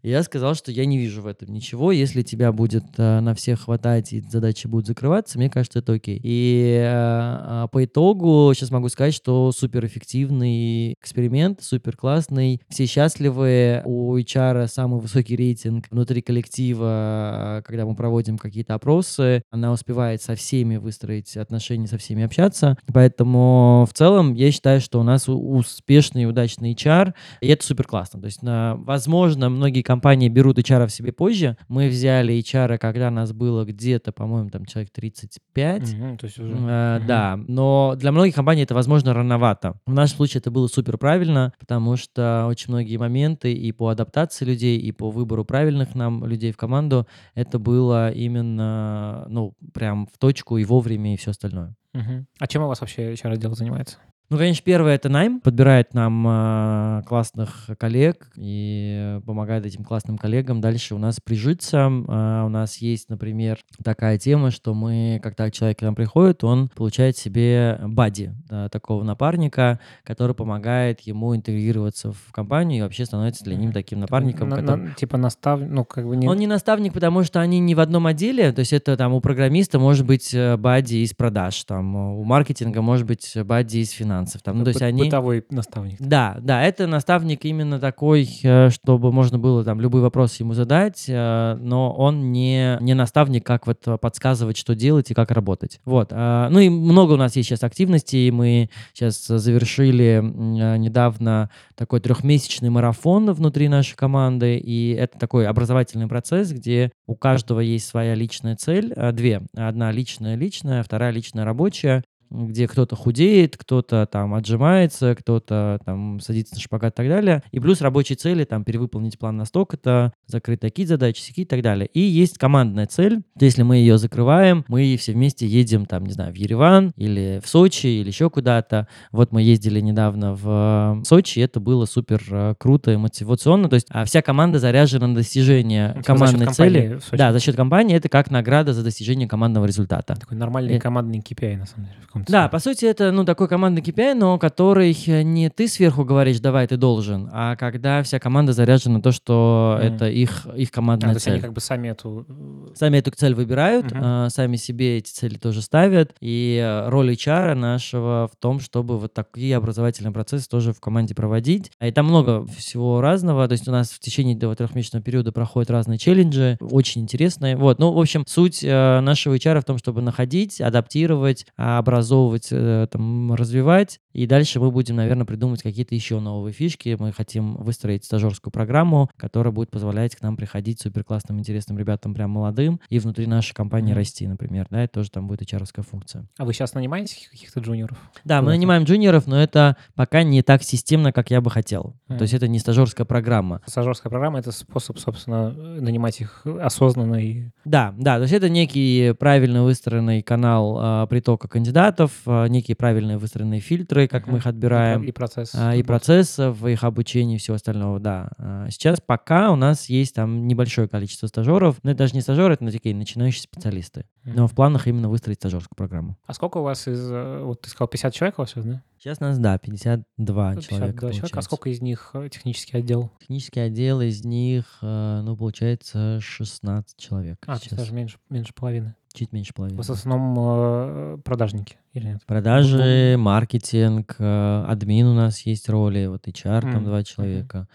И я сказал, что я не вижу в этом ничего. Если тебя будет э, на всех хватать и задачи будут закрываться, мне кажется, это окей. И э, а, по итогу сейчас могу сказать, что суперэффективный эксперимент, супер классный. Все счастливы. У HR самый высокий рейтинг внутри коллектива, когда мы проводим какие-то опросы. Она успевает со всеми выстроить отношения, со всеми общаться. Поэтому в целом я считаю, что у нас успешный и удачный HR, и это супер классно. То есть, возможно, многие компании берут HR себе позже. Мы взяли HR, когда нас было где-то, по-моему, там человек 35. Угу, то есть уже... э, угу. Да, но для многих компаний это, возможно, рановато. В нашем случае это было супер правильно, потому что очень многие моменты и по адаптации людей, и по выбору правильных нам людей в команду, это было именно, ну, прям в точку и вовремя, и все остальное. Угу. А чем у вас вообще HR-отдел занимается? Ну, конечно, первое это найм, подбирает нам э, классных коллег и помогает этим классным коллегам дальше у нас прижиться. Э, у нас есть, например, такая тема, что мы, когда человек к нам приходит, он получает себе бади, да, такого напарника, который помогает ему интегрироваться в компанию и вообще становится для ним таким напарником. На, который... на, типа наставник, ну как бы не... Он не наставник, потому что они не в одном отделе, то есть это там у программиста может быть э, бади из продаж, там у маркетинга может быть бади из финансов финансов. Там, ну, то есть они... Бытовой наставник. Да, да, это наставник именно такой, э, чтобы можно было там любой вопрос ему задать, э, но он не, не наставник, как вот подсказывать, что делать и как работать. Вот. А, ну и много у нас есть сейчас активностей. Мы сейчас завершили недавно такой трехмесячный марафон внутри нашей команды, и это такой образовательный процесс, где у каждого есть своя личная цель, две. Одна личная-личная, вторая личная рабочая где кто-то худеет, кто-то там отжимается, кто-то там садится на шпагат и так далее. И плюс рабочие цели, там, перевыполнить план на столько-то, закрыть такие задачи, сики и так далее. И есть командная цель. Если мы ее закрываем, мы все вместе едем, там, не знаю, в Ереван или в Сочи или еще куда-то. Вот мы ездили недавно в Сочи, и это было супер э, круто и мотивационно. То есть а вся команда заряжена на достижение типа командной цели. Да, за счет компании это как награда за достижение командного результата. Такой нормальный и... командный KPI, на самом деле каком-то Да, по сути, это ну, такой командный KPI, но который не ты сверху говоришь, давай, ты должен, а когда вся команда заряжена на то, что mm. это их, их командная а, цель. То есть они как бы сами эту... Э, сами эту цель выбирают, mm-hmm. сами себе эти цели тоже ставят, и э, роль HR нашего в том, чтобы вот такие образовательные процессы тоже в команде проводить. А и там много всего разного, то есть у нас в течение этого трехмесячного периода проходят разные челленджи, очень интересные. Вот, ну, в общем, суть э, нашего HR в том, чтобы находить, адаптировать, образовать образовывать, э, там, развивать. И дальше мы будем, наверное, придумывать какие-то еще новые фишки. Мы хотим выстроить стажерскую программу, которая будет позволять к нам приходить супер классным, интересным ребятам, прям молодым, и внутри нашей компании mm-hmm. расти, например. Да, это тоже там будет hr функция. А вы сейчас нанимаете каких-то джуниоров? Да, мы нанимаем джуниоров, но это пока не так системно, как я бы хотел. Mm-hmm. То есть это не стажерская программа. Стажерская программа — это способ, собственно, нанимать их осознанно и... Да, да, то есть это некий правильно выстроенный канал а, притока кандидатов, а, некие правильные выстроенные фильтры, как uh-huh. мы их отбираем. И, процесс. А, и процессов, их обучения и всего остального, да. А, сейчас пока у нас есть там небольшое количество стажеров, но это даже не стажеры, это такие начинающие специалисты. Uh-huh. Но в планах именно выстроить стажерскую программу. А сколько у вас из, э, вот ты сказал, 50 человек у вас сейчас, да? Сейчас нас, да, 52 52 человека. человека. А сколько из них э, технический отдел? Технический отдел из них, э, ну, получается, 16 человек. А, сейчас. даже меньше, меньше половины. Чуть меньше половины. В основном э, продажники или нет? Продажи, маркетинг, э, админ у нас есть роли, вот HR mm. там два человека. Mm.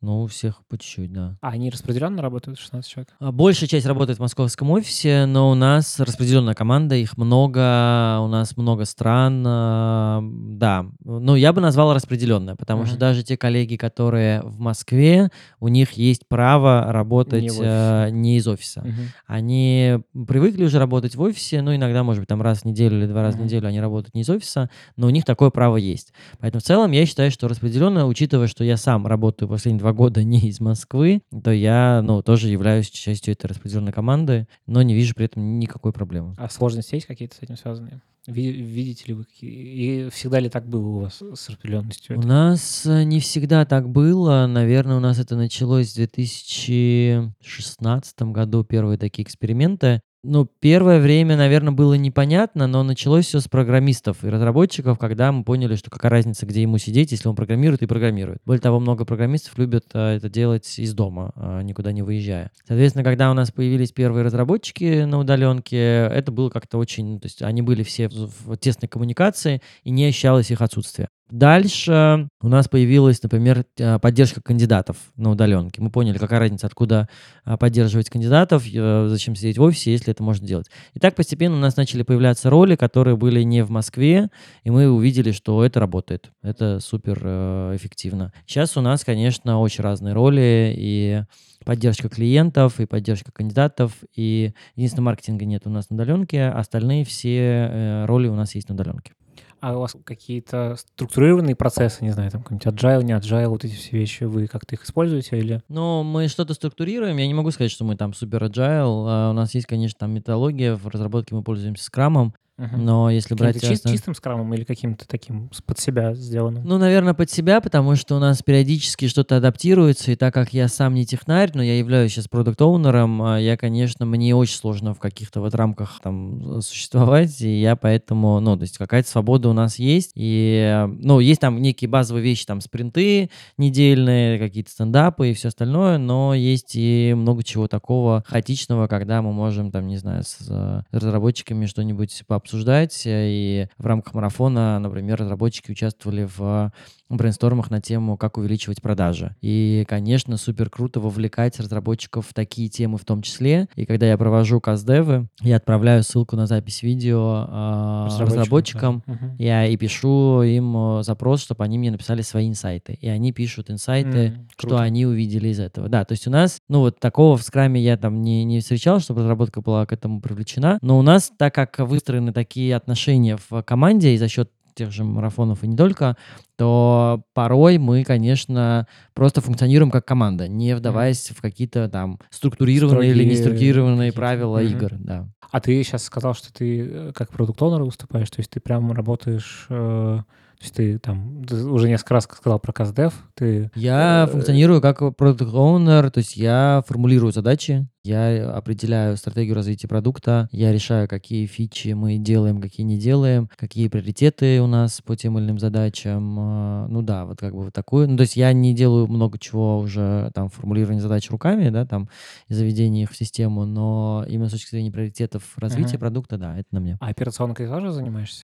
Ну, у всех по чуть-чуть, да. А они распределенно работают, 16 человек? А, большая часть работает в московском офисе, но у нас распределенная команда, их много, у нас много стран, а, да. Ну, я бы назвал распределенная, потому mm-hmm. что даже те коллеги, которые в Москве, у них есть право работать не, э, не из офиса. Mm-hmm. Они привыкли уже работать в офисе, ну, иногда, может быть, там раз в неделю или два раза mm-hmm. в неделю они работают не из офиса, но у них такое право есть. Поэтому в целом я считаю, что распределенная, учитывая, что я сам работаю последние два два года не из Москвы, то я, ну, тоже являюсь частью этой распределенной команды, но не вижу при этом никакой проблемы. А сложности есть какие-то с этим связанные? Видите ли вы, и всегда ли так было у вас с распределенностью? У нас э, не всегда так было. Наверное, у нас это началось в 2016 году, первые такие эксперименты. Ну, первое время, наверное, было непонятно, но началось все с программистов и разработчиков, когда мы поняли, что какая разница, где ему сидеть, если он программирует и программирует. Более того, много программистов любят а, это делать из дома, а, никуда не выезжая. Соответственно, когда у нас появились первые разработчики на удаленке, это было как-то очень... Ну, то есть они были все в, в тесной коммуникации, и не ощущалось их отсутствие. Дальше у нас появилась, например, э, поддержка кандидатов на удаленке. Мы поняли, какая разница, откуда а, поддерживать кандидатов, э, зачем сидеть в офисе, если это можно делать. И так постепенно у нас начали появляться роли, которые были не в Москве, и мы увидели, что это работает. Это супер э, эффективно. Сейчас у нас, конечно, очень разные роли, и поддержка клиентов, и поддержка кандидатов, и единственное, маркетинга нет у нас на удаленке, остальные все роли у нас есть на удаленке. А у вас какие-то структурированные процессы, не знаю, там какой-нибудь agile, не agile, вот эти все вещи, вы как-то их используете или? Ну, мы что-то структурируем. Я не могу сказать, что мы там супер agile. А у нас есть, конечно, там методология. В разработке мы пользуемся скрамом. Но если брать... Чист, чистым скрамом или каким-то таким под себя сделанным? Ну, наверное, под себя, потому что у нас периодически что-то адаптируется, и так как я сам не технарь, но я являюсь сейчас продукт-оунером, а я, конечно, мне очень сложно в каких-то вот рамках там существовать, и я поэтому, ну, то есть какая-то свобода у нас есть, и, ну, есть там некие базовые вещи, там, спринты недельные, какие-то стендапы и все остальное, но есть и много чего такого хаотичного, когда мы можем, там, не знаю, с разработчиками что-нибудь пообсуждать обсуждать. И в рамках марафона, например, разработчики участвовали в брейнстормах на тему, как увеличивать продажи. И, конечно, супер круто вовлекать разработчиков в такие темы в том числе. И когда я провожу каздевы, я отправляю ссылку на запись видео э, разработчикам, да. я и пишу им э, запрос, чтобы они мне написали свои инсайты. И они пишут инсайты, mm, что они увидели из этого. Да, то есть у нас, ну вот такого в скраме я там не, не встречал, чтобы разработка была к этому привлечена. Но у нас, так как выстроены такие отношения в команде и за счет тех же марафонов и не только, то порой мы, конечно, просто функционируем как команда, не вдаваясь mm. в какие-то там структурированные Строгие или неструктурированные правила mm-hmm. игр. Да. А ты сейчас сказал, что ты э, как продукт-онер выступаешь, то есть ты прям работаешь... Э то есть ты там ты уже несколько раз сказал про CastDev, ты... Я э, функционирую как продукт owner, то есть я формулирую задачи, я определяю стратегию развития продукта, я решаю, какие фичи мы делаем, какие не делаем, какие приоритеты у нас по тем или иным задачам. А, ну да, вот как бы вот такую. Ну, то есть я не делаю много чего уже там формулирование задач руками, да, там заведение их в систему, но именно с точки зрения приоритетов развития uh-huh. продукта, да, это на мне. А операционкой тоже занимаешься?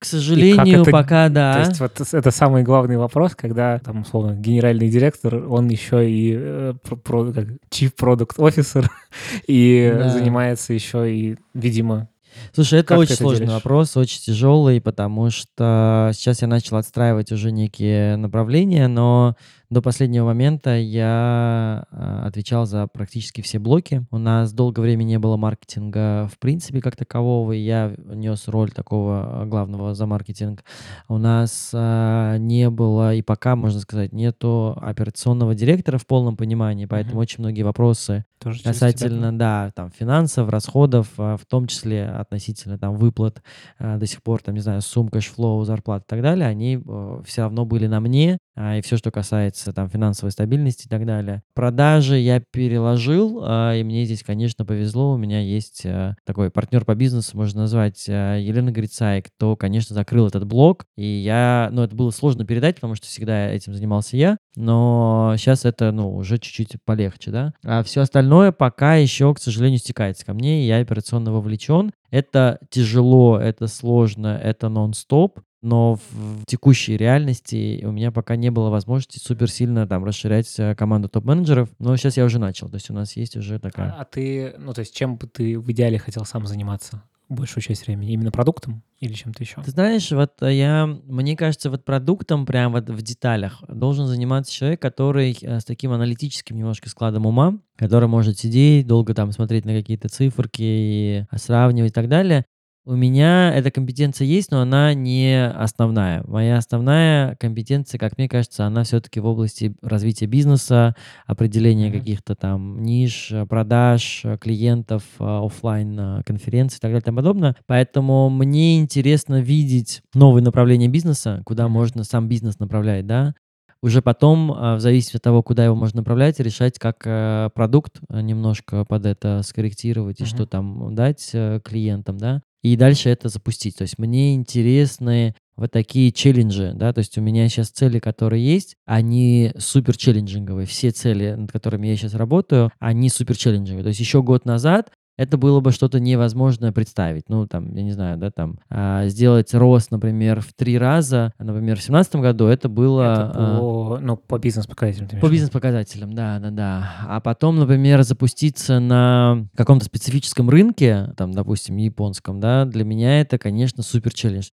К сожалению, это, пока да. То есть вот это самый главный вопрос, когда там, условно, генеральный директор, он еще и э, про, как, chief product officer и да. занимается еще и, видимо, Слушай, это как очень сложный делишь? вопрос, очень тяжелый, потому что сейчас я начал отстраивать уже некие направления, но до последнего момента я а, отвечал за практически все блоки. У нас долгое время не было маркетинга в принципе как такового, и я нес роль такого а, главного за маркетинг. У нас а, не было, и пока, можно сказать, нету операционного директора в полном понимании, поэтому mm-hmm. очень многие вопросы Тоже касательно, да, там, финансов, расходов, в том числе относительно там выплат до сих пор, там, не знаю, сумм, cash flow, зарплат и так далее, они все равно были на мне, и все, что касается там финансовой стабильности и так далее. Продажи я переложил, а, и мне здесь, конечно, повезло. У меня есть а, такой партнер по бизнесу, можно назвать а, Елена Грицай, кто, конечно, закрыл этот блог. И я, ну, это было сложно передать, потому что всегда этим занимался я, но сейчас это, ну, уже чуть-чуть полегче, да. А все остальное пока еще, к сожалению, стекается ко мне, и я операционно вовлечен. Это тяжело, это сложно, это нон-стоп, но в текущей реальности у меня пока не было возможности супер сильно там расширять э, команду топ-менеджеров, но сейчас я уже начал, то есть у нас есть уже такая. А, а ты, ну то есть чем бы ты в идеале хотел сам заниматься? большую часть времени? Именно продуктом или чем-то еще? Ты знаешь, вот э, я, мне кажется, вот продуктом прям вот в деталях должен заниматься человек, который э, с таким аналитическим немножко складом ума, который может сидеть, долго там смотреть на какие-то циферки сравнивать и так далее. У меня эта компетенция есть, но она не основная. Моя основная компетенция, как мне кажется, она все-таки в области развития бизнеса, определения mm-hmm. каких-то там ниш, продаж, клиентов, офлайн конференций и так далее и тому подобное. Поэтому мне интересно видеть новые направления бизнеса, куда можно сам бизнес направлять, да, уже потом, в зависимости от того, куда его можно направлять, решать, как э, продукт немножко под это скорректировать mm-hmm. и что там дать э, клиентам, да и дальше это запустить. То есть мне интересны вот такие челленджи, да, то есть у меня сейчас цели, которые есть, они супер челленджинговые. Все цели, над которыми я сейчас работаю, они супер челленджинговые. То есть еще год назад это было бы что-то невозможное представить. Ну, там, я не знаю, да, там, а, сделать рост, например, в три раза, например, в 2017 году это было... Это по, а, ну, по бизнес-показателям. По бизнес-показателям, да, да, да. А потом, например, запуститься на каком-то специфическом рынке, там, допустим, японском, да, для меня это, конечно, супер челлендж.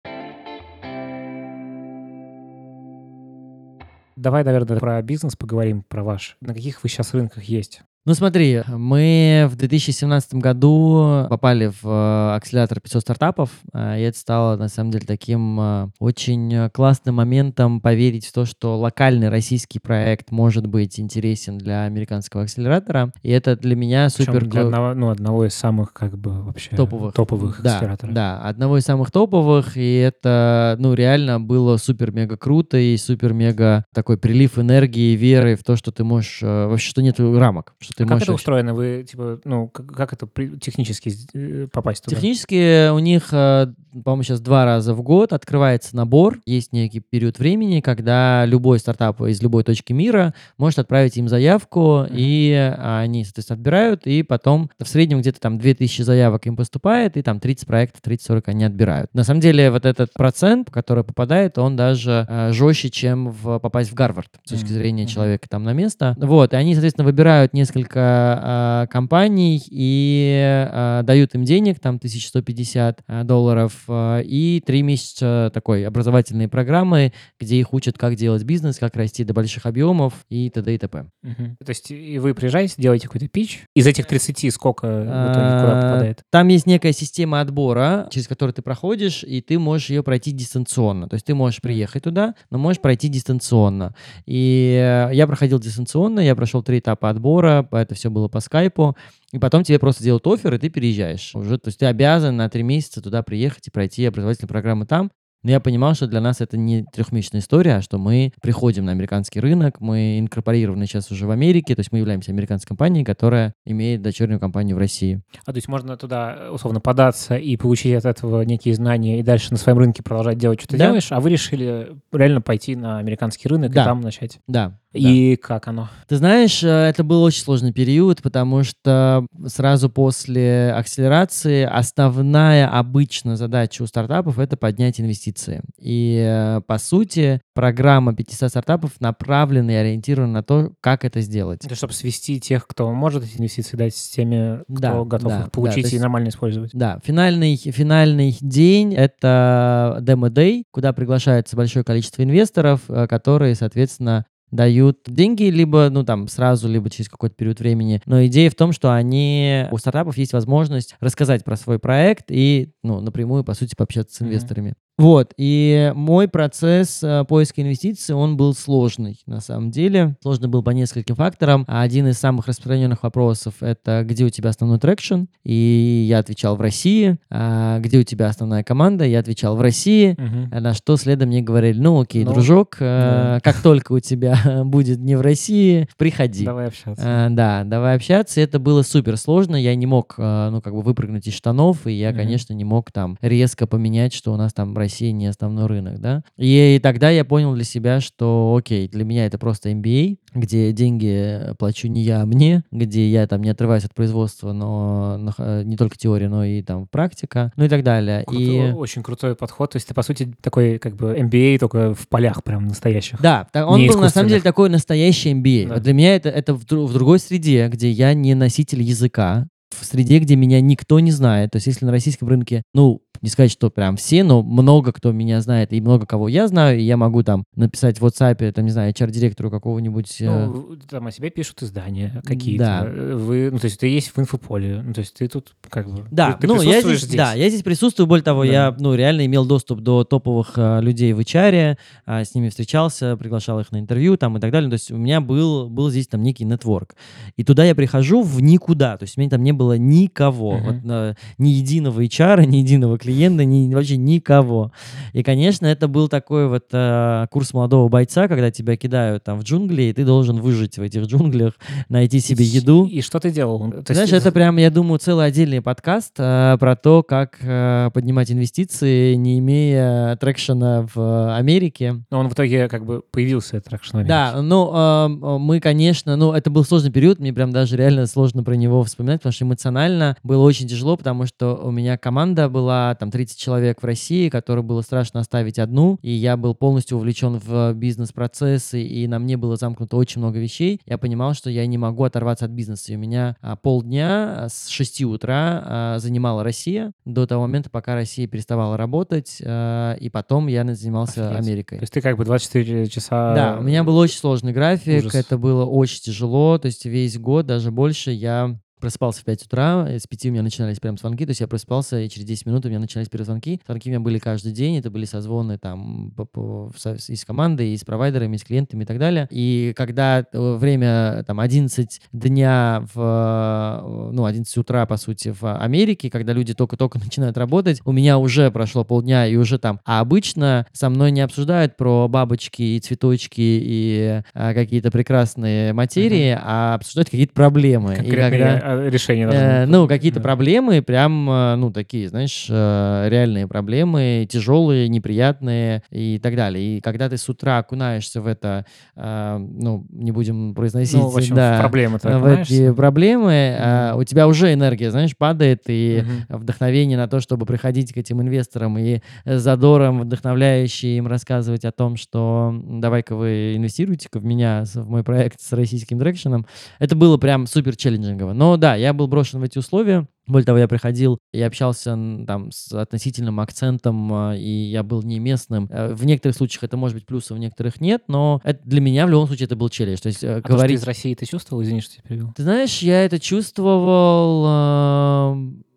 Давай, наверное, про бизнес поговорим, про ваш. На каких вы сейчас рынках есть? Ну смотри, мы в 2017 году попали в э, акселератор 500 стартапов, э, и это стало на самом деле таким э, очень классным моментом поверить в то, что локальный российский проект может быть интересен для американского акселератора, и это для меня супер... для одного, ну, одного из самых как бы вообще топовых, топовых да, акселераторов. Да, одного из самых топовых, и это, ну, реально было супер-мега круто и супер-мега такой прилив энергии веры в то, что ты можешь... Вообще, что нет рамок, что ты а как это устроено? Вы, типа, ну, как, как это при- технически э, попасть туда? Технически у них, э, по-моему, сейчас два раза в год открывается набор. Есть некий период времени, когда любой стартап из любой точки мира может отправить им заявку, Мгм. и они, соответственно, отбирают, и потом в среднем где-то там 2000 заявок им поступает, и там 30 проектов, 30-40 они отбирают. На самом деле вот этот процент, который попадает, он даже э, жестче, чем в, попасть в Гарвард с точки зрения Мгм. человека там на место. Вот, и они, соответственно, выбирают несколько э, компаний и э, дают им денег, там 1150 э, долларов, э, и три месяца такой образовательной программы, где их учат, как делать бизнес, как расти до больших объемов и т.д. и т.п. Мгм. То есть и вы приезжаете, делаете какой-то пич. Из этих 30 сколько в итоге куда А, попадает? Там есть некая система отбора, через которую ты проходишь, и ты можешь ее пройти дистанционно. То есть ты можешь приехать туда, но можешь пройти дистанционно. И э, я проходил дистанционно, я прошел три этапа отбора, это все было по скайпу. И потом тебе просто делают офер, и ты переезжаешь. Уже, то есть ты обязан на три месяца туда приехать и пройти образовательные программы там. Но я понимал, что для нас это не трехмесячная история, а что мы приходим на американский рынок, мы инкорпорированы сейчас уже в Америке, то есть мы являемся американской компанией, которая имеет дочернюю компанию в России. А то есть можно туда условно податься и получить от этого некие знания и дальше на своем рынке продолжать делать, что ты Да. делаешь, а вы решили реально пойти на американский рынок Да. и там начать. Да. Да. И как оно? Ты знаешь, э, это был очень сложный период, потому что сразу после акселерации основная обычно задача у стартапов — это поднять инвестиции. И, э, по сути, программа 500 стартапов направлена и ориентирована на то, как это сделать. Это чтобы свести тех, кто может эти инвестиции дать, с теми, кто Да, готов да, их получить да, и есть- нормально использовать. Да, финальный, финальный день — это demo day, куда приглашается большое количество инвесторов, э, которые, соответственно, дают деньги либо, ну, там, сразу, либо через какой-то период времени. Но идея в том, что они, у стартапов есть возможность рассказать про свой проект и, ну, напрямую, по сути, пообщаться с инвесторами. Вот, и мой процесс э, поиска инвестиций, он был сложный, на самом деле. Сложный был по нескольким факторам. А Один из самых распространенных вопросов — это где у тебя основной traction? И я отвечал в России. А где у тебя основная команда? Я отвечал в России. Мгм. На что следом мне говорили, ну окей, Ну, дружок, э, да. как только у тебя будет не в России, приходи. Давай общаться. А, да, давай общаться. Это было супер сложно. Я не мог, а, ну, как бы выпрыгнуть из штанов, и я, Мгм. конечно, не мог там резко поменять, что у нас там Россия не основной рынок, да. И, тогда я понял для себя, что, окей, для меня это просто MBA, где деньги плачу не я, а мне, где я там не отрываюсь от производства, но нах- не только теория, но и там практика, ну и так далее. Круто- И Очень крутой подход. То есть ты, по сути, такой как бы MBA, только в полях прям настоящих. Да, он Не был на самом деле такой настоящий MBA. Да. Вот для меня это, это в, в другой среде, где я не носитель языка, в среде, где меня никто не знает. То есть если на российском рынке, ну, не сказать, что прям все, но много кто меня знает и много кого я знаю, и я могу там написать в WhatsApp, там, не знаю, HR-директору какого-нибудь... э, Ну, там о себе пишут издания какие-то. Да. Вы, ну, то есть ты есть в инфополе. Ну, то есть ты тут как бы... Да, ты, ты ну я присутствуешь здесь, да, я здесь присутствую. Более того, Да. я ну реально имел доступ до топовых а, людей в HR, а, с ними встречался, приглашал их на интервью там и так далее. То есть у меня был был здесь там некий нетворк. И туда я прихожу в никуда. То есть у меня там не было никого, Мгм. вот, а, ни единого HR, ни единого клиента, ни вообще никого. И, конечно, это был такой вот а, курс молодого бойца, когда тебя кидают там в джунгли, и ты должен выжить в этих джунглях, найти себе еду. И что ты делал? То есть- Знаешь, это прям, я думаю, целый отдельный подкаст а, про то, как а, поднимать инвестиции, не имея трекшена в Америке. Но он в итоге как бы появился, America. Да, ну, а, мы, конечно, ну, это был сложный период, мне прям даже реально сложно про него вспоминать, потому что эмоционально было очень тяжело, потому что у меня команда была, там, 30 человек в России, которую было страшно оставить одну, и я был полностью увлечен в бизнес-процессы, и на мне было замкнуто очень много вещей. Я понимал, что я не могу оторваться от бизнеса, и у меня а, полдня а, с 6 утра а, занимала Россия до того момента, пока Россия переставала работать, а, и потом я занимался Офигеть. Америкой. То есть ты как бы 24 часа... Да, у меня был очень сложный график, ужас. это было очень тяжело, то есть весь год, даже больше, я просыпался в 5 утра, с 5 у меня начинались прям звонки, то есть я просыпался, и через 10 минут у меня начинались первые звонки. Звонки у меня были каждый день, это были созвоны там по, по, и с командой, и с провайдерами, и с клиентами и так далее. И когда э, время там 11 дня в, ну, 11 утра, по сути, в Америке, когда люди только-только начинают работать, у меня уже прошло полдня, и уже там. А обычно со мной не обсуждают про бабочки и цветочки и а, какие-то прекрасные материи, uh-huh. а обсуждают какие-то проблемы. и когда, а, решения. Э, ну, какие-то да. проблемы, прям, э, ну, такие, знаешь, э, реальные проблемы, тяжелые, неприятные и так далее. И когда ты с утра окунаешься в это, ну, не будем произносить, ну, в общем, да, проблемы, в эти проблемы, mm-hmm. у тебя уже энергия, знаешь, падает, и mm-hmm. вдохновение на то, чтобы приходить к этим инвесторам и задором вдохновляющий им рассказывать о том, что давай-ка вы инвестируйте-ка в меня, в мой проект с российским дирекшеном, это было прям супер челленджингово. Но да, я был брошен в эти условия, более того, я приходил и общался там с относительным акцентом, а, и я был не местным. Э, в некоторых случаях это может быть плюсом, в некоторых нет, но это для меня в любом случае это был челлендж. То есть э, а говорить... то, что из России ты чувствовал? Извини, что я перевел. Ты знаешь, я это чувствовал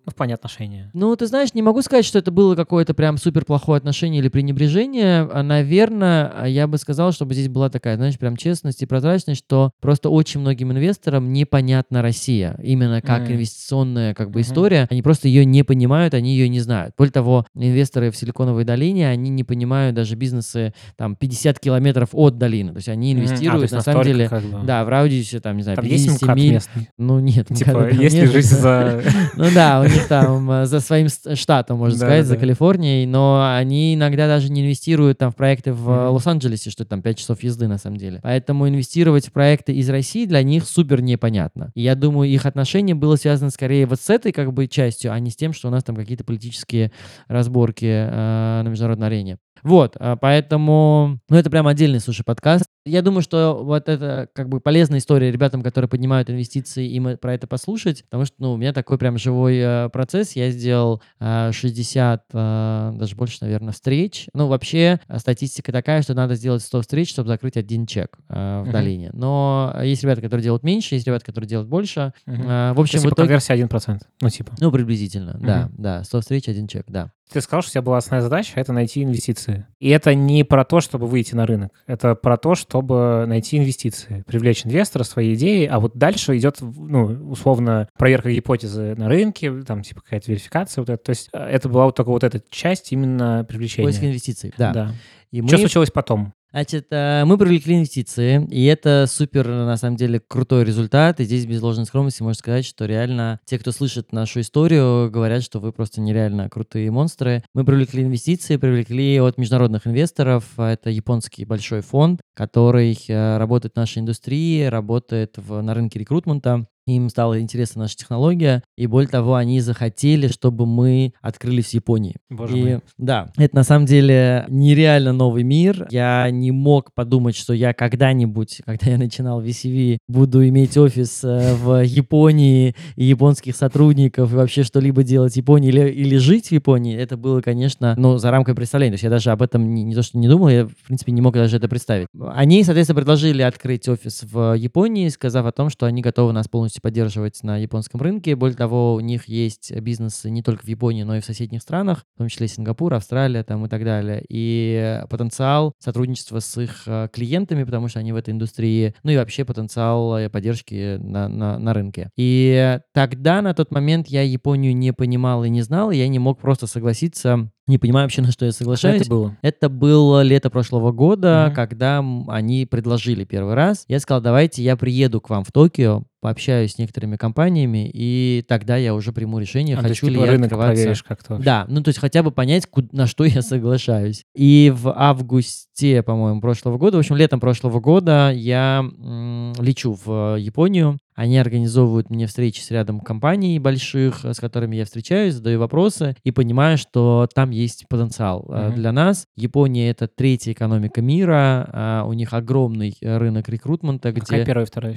в плане отношения? Ну, ты знаешь, не могу сказать, что это было какое-то прям супер плохое отношение или пренебрежение. А, наверное, а, я бы сказал, чтобы здесь была такая, знаешь, прям честность и прозрачность, что просто очень многим инвесторам непонятна Россия. Именно как mm. инвестиционная как бы mm-hmm. история. Они просто ее не понимают, они ее не знают. Более того, инвесторы в Силиконовой долине, они не понимают даже бизнесы там 50 километров от долины. То есть они инвестируют, mm. а, на самом деле, как бы... да, в радиусе, там, не знаю, там 50 есть миль. Местный? Ну, нет. Типа, есть ли жизнь за... Ну да, у них там э, за своим штатом, можно сказать, за Калифорнией, но они иногда даже не инвестируют там в проекты в Лос-Анджелесе, что там 5 часов езды на самом деле. Поэтому инвестировать в проекты из России для них супер непонятно. И я думаю, их отношение было связано скорее вот с этой как бы частью, а не с тем, что у нас там какие-то политические разборки э, на международной арене. Вот, а, поэтому, ну, это прям отдельный, слушай, подкаст. Я думаю, что вот это как бы полезная история ребятам, которые поднимают инвестиции, им про это послушать, потому что, ну, у меня такой прям живой э, процесс. Я сделал э, 60, э, даже больше, наверное, встреч. Ну, вообще, э, статистика такая, что надо сделать 100 встреч, чтобы закрыть один чек э, в долине. Но есть ребята, которые делают меньше, есть ребята, которые делают больше. Э, в общем, То есть, в итоге... конверсия 1%, ну, типа. Ну, приблизительно, да, да. 100 встреч, один чек, да. Ты сказал, что у тебя была основная задача — это найти инвестиции. И это не про то, чтобы выйти на рынок. Это про то, чтобы найти инвестиции, привлечь инвестора своей идеей, а вот дальше идет, ну, условно, проверка гипотезы на рынке, там, типа, какая-то верификация, вот это. То есть э, это была вот только вот эта часть именно привлечения. Поиск инвестиций, да. да. И Что мы... случилось потом? Значит, э, мы привлекли инвестиции, и это супер, на самом деле, крутой результат. И здесь без ложной скромности можно сказать, что реально те, кто слышит нашу историю, говорят, что вы просто нереально крутые монстры. Мы привлекли инвестиции, привлекли от международных инвесторов. Это японский большой фонд, который э, работает в нашей индустрии, работает в, на рынке рекрутмента им стала интересна наша технология, и более того, они захотели, чтобы мы открылись в Японии. Боже и, мой. Да, это на самом деле нереально новый мир. Я не мог подумать, что я когда-нибудь, когда я начинал VCV, буду иметь офис э, в Японии и японских сотрудников, и вообще что-либо делать в Японии или, или жить в Японии. Это было, конечно, ну, за рамкой представления. То есть я даже об этом не, не то, что не думал, я, в принципе, не мог даже это представить. Они, соответственно, предложили открыть офис в Японии, сказав о том, что они готовы нас полностью поддерживать на японском рынке. Более того, у них есть бизнесы не только в Японии, но и в соседних странах, в том числе Сингапур, Австралия там и так далее. И потенциал сотрудничества с их э, клиентами, потому что они в этой индустрии, ну и вообще потенциал э, поддержки на, на, на рынке. И тогда, на тот момент, я Японию не понимал и не знал, и я не мог просто согласиться не понимаю вообще, на что я соглашаюсь. это было? Это было лето прошлого года, mm-hmm. когда они предложили первый раз. Я сказал, давайте я приеду к вам в Токио, пообщаюсь с некоторыми компаниями, и тогда я уже приму решение, а, хочу ли типа, я рынок открываться. как-то Да, ну то есть хотя бы понять, куда, на что я соглашаюсь. И в августе, по-моему, прошлого года, в общем, летом прошлого года я м- лечу в Японию они организовывают мне встречи с рядом компаний больших, с которыми я встречаюсь, задаю вопросы и понимаю, что там есть потенциал mm-hmm. для нас. Япония — это третья экономика мира, а у них огромный рынок рекрутмента, где... Какая первая вторая?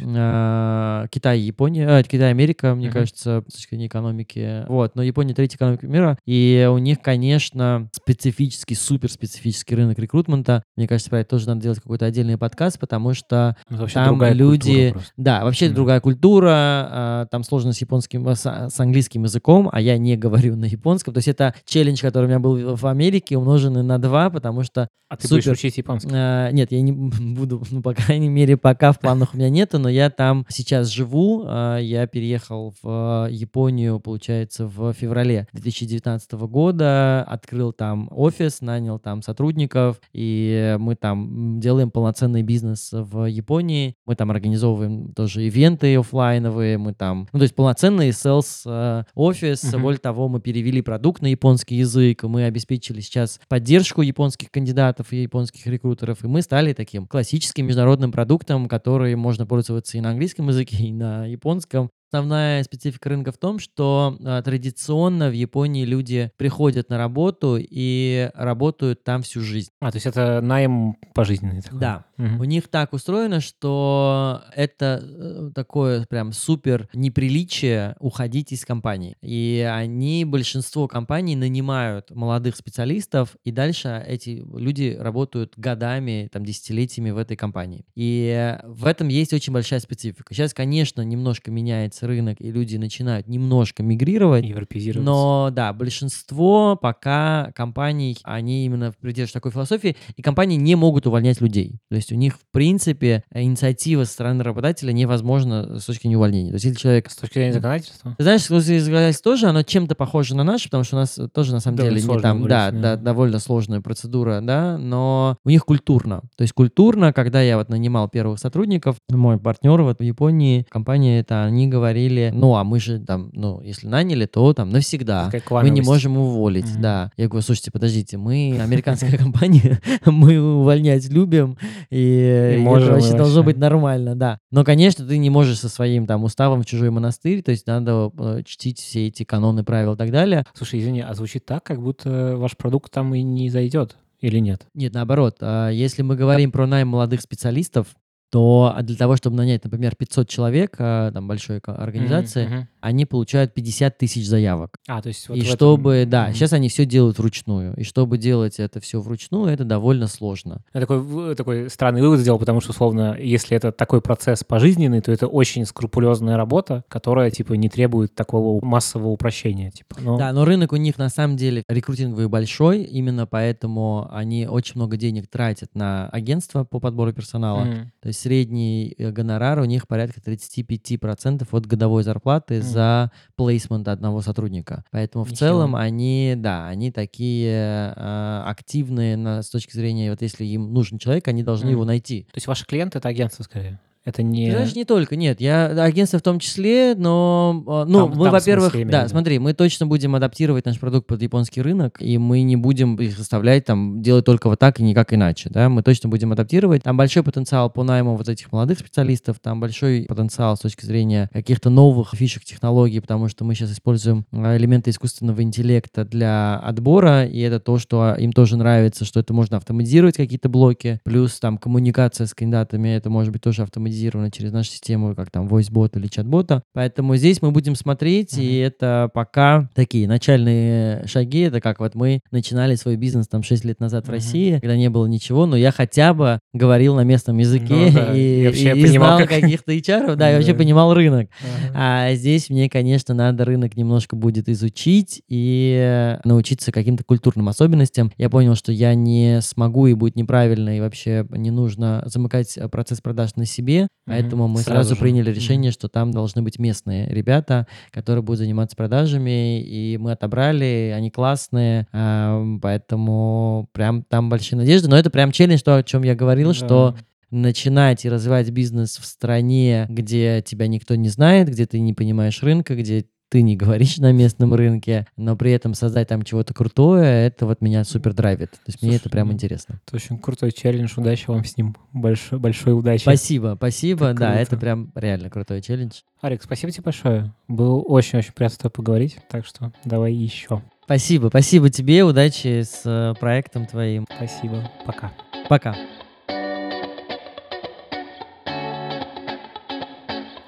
Китай и Япония, э, Китай и Америка, мне Мгм. кажется, с точки зрения экономики. Вот, но Япония третья экономика мира, и у них, конечно, специфический, супер специфический рынок рекрутмента. Мне кажется, про это тоже надо делать какой-то отдельный подкаст, потому что вообще там люди, да, вообще это Мгм. другая культура, а, там сложно с японским, с, с английским языком, а я не говорю на японском. То есть это челлендж, который у меня был в Америке, умноженный на два, потому что А ты будешь супер. учить японский? а, нет, я не буду, ну, по крайней мере, пока в планах у меня нету, но я там сейчас живу. А, Я переехал в Японию, получается, в феврале 2019 года, открыл там офис, нанял там сотрудников, и мы там делаем полноценный бизнес в Японии. Мы там организовываем тоже ивенты оффлайновые, мы там, ну, то есть полноценный sales э, офис. Мгм. Более того, мы перевели продукт на японский язык, мы обеспечили сейчас поддержку японских кандидатов и японских рекрутеров, и мы стали таким классическим международным продуктом, который можно пользоваться и на английском языке, и на японском. Основная специфика рынка в том, что а, традиционно в Японии люди приходят на работу и работают там всю жизнь. А, то есть это найм пожизненный такой? Да. Мгм. У них так устроено, что это э, такое прям супер неприличие уходить из компании. И они, большинство компаний нанимают молодых специалистов, и дальше эти люди работают годами, там, десятилетиями в этой компании. И в этом есть очень большая специфика. Сейчас, конечно, немножко меняется рынок, и люди начинают немножко мигрировать, Европеизироваться. но да, большинство пока компаний, они именно придерживаются такой философии, и компании не могут увольнять людей. То есть у них, в принципе, инициатива со стороны работодателя невозможна с точки зрения увольнения. То есть если человек... С точки зрения законодательства? Ты знаешь, эксклюзивное законодательство тоже, оно чем-то похоже на наше, потому что у нас тоже, на самом Довольно деле, не там, да, да, довольно сложная процедура, да, но у них культурно. То есть культурно, когда я вот нанимал первых сотрудников, мой партнер вот в Японии, компания это, они говорили, ну, а мы же там, ну, если наняли, то там навсегда. Мы не можем уволить, Мгм. да. Я говорю, слушайте, подождите, мы американская компания, мы увольнять любим, и, это вообще должно быть нормально, да. Но, конечно, ты не можешь со своим там уставом в чужой монастырь, то есть надо э, чтить все эти каноны, правила и так далее. Слушай, извини, а звучит так, как будто ваш продукт там и не зайдет, или нет? Нет, наоборот, а, если мы говорим про найм молодых специалистов, то для того, чтобы нанять, например, 500 человек, а, там, большой организации, мгм. они получают 50 тысяч заявок. А, то есть вот и в этом- чтобы, да, Мгм. сейчас они все делают вручную. И чтобы делать это все вручную, это довольно сложно. Я такой, такой странный вывод сделал, потому что, условно, если это такой процесс пожизненный, то это очень скрупулезная работа, которая, типа, не требует такого массового упрощения. Типа. Ну, Да, но рынок у них на самом деле рекрутинговый большой, именно поэтому они очень много денег тратят на агентство по подбору персонала. м, То есть средний э, гонорар у них порядка 35% от годовой зарплаты Мгм. за плейсмент одного сотрудника. Поэтому в Ничего. целом они, да, они такие э, активные на, с точки зрения, вот если им нужен человек, они должны Мгм. его найти. То есть ваши клиенты — это агентство, скорее? Это не... Ты знаешь, не только, нет, я агентство в том числе, но, э, ну, Там- мы, во-первых, да, смотри, мы точно будем адаптировать наш продукт под японский рынок, и мы не будем их заставлять там делать только вот так и никак иначе, да, мы точно будем адаптировать. Там большой потенциал по найму вот этих молодых специалистов, там большой потенциал с точки зрения каких-то новых фишек технологий, потому что мы сейчас используем э, элементы искусственного интеллекта для отбора, и это то, что им тоже нравится, что это можно автоматизировать какие-то блоки, плюс там коммуникация с кандидатами, это может быть тоже автоматизировано через нашу систему, как там voice-бот или чат-бота. Поэтому здесь мы будем смотреть, и это пока такие начальные шаги, это как вот мы начинали свой бизнес там 6 лет назад в Мгм. России, когда не было ничего, но я хотя бы говорил на местном языке Ну да, и, и и- знал как- каких-то HR, да, и вообще понимал рынок. А здесь мне, конечно, надо рынок немножко будет изучить и научиться каким-то культурным особенностям. Я понял, что я не смогу и будет неправильно, и вообще не нужно замыкать э, процесс продаж на себе, поэтому мы Сразу сразу, же. приняли решение, что там должны быть местные ребята, которые будут заниматься продажами, и мы отобрали, они классные, а, поэтому прям там большие надежды, но это прям челлендж, то, о чем я говорил, что Да. начинать и развивать бизнес в стране, где тебя никто не знает, где ты не понимаешь рынка, где ты не говоришь на местном рынке, но при этом создать там чего-то крутое, это вот меня супер драйвит. То есть мне Слушай, это прям ну, интересно. Это очень крутой челлендж. Удачи вам с ним. Большой, большой удачи. Спасибо, спасибо. Это Да, круто. это прям реально крутой челлендж. Арик, спасибо тебе большое. Было очень-очень приятно с тобой поговорить. Так что давай еще. Спасибо, спасибо тебе, удачи с э, проектом твоим. Спасибо. Пока. Пока.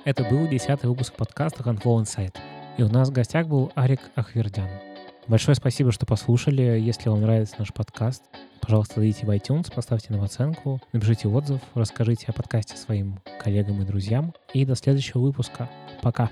Это был десятый выпуск подкаста Handful Insight. И у нас в гостях был Арик Ахвердян. Большое спасибо, что послушали. Если вам нравится наш подкаст, пожалуйста, зайдите в iTunes, поставьте нам оценку, напишите отзыв, расскажите о подкасте своим коллегам и друзьям. И до следующего выпуска. Пока.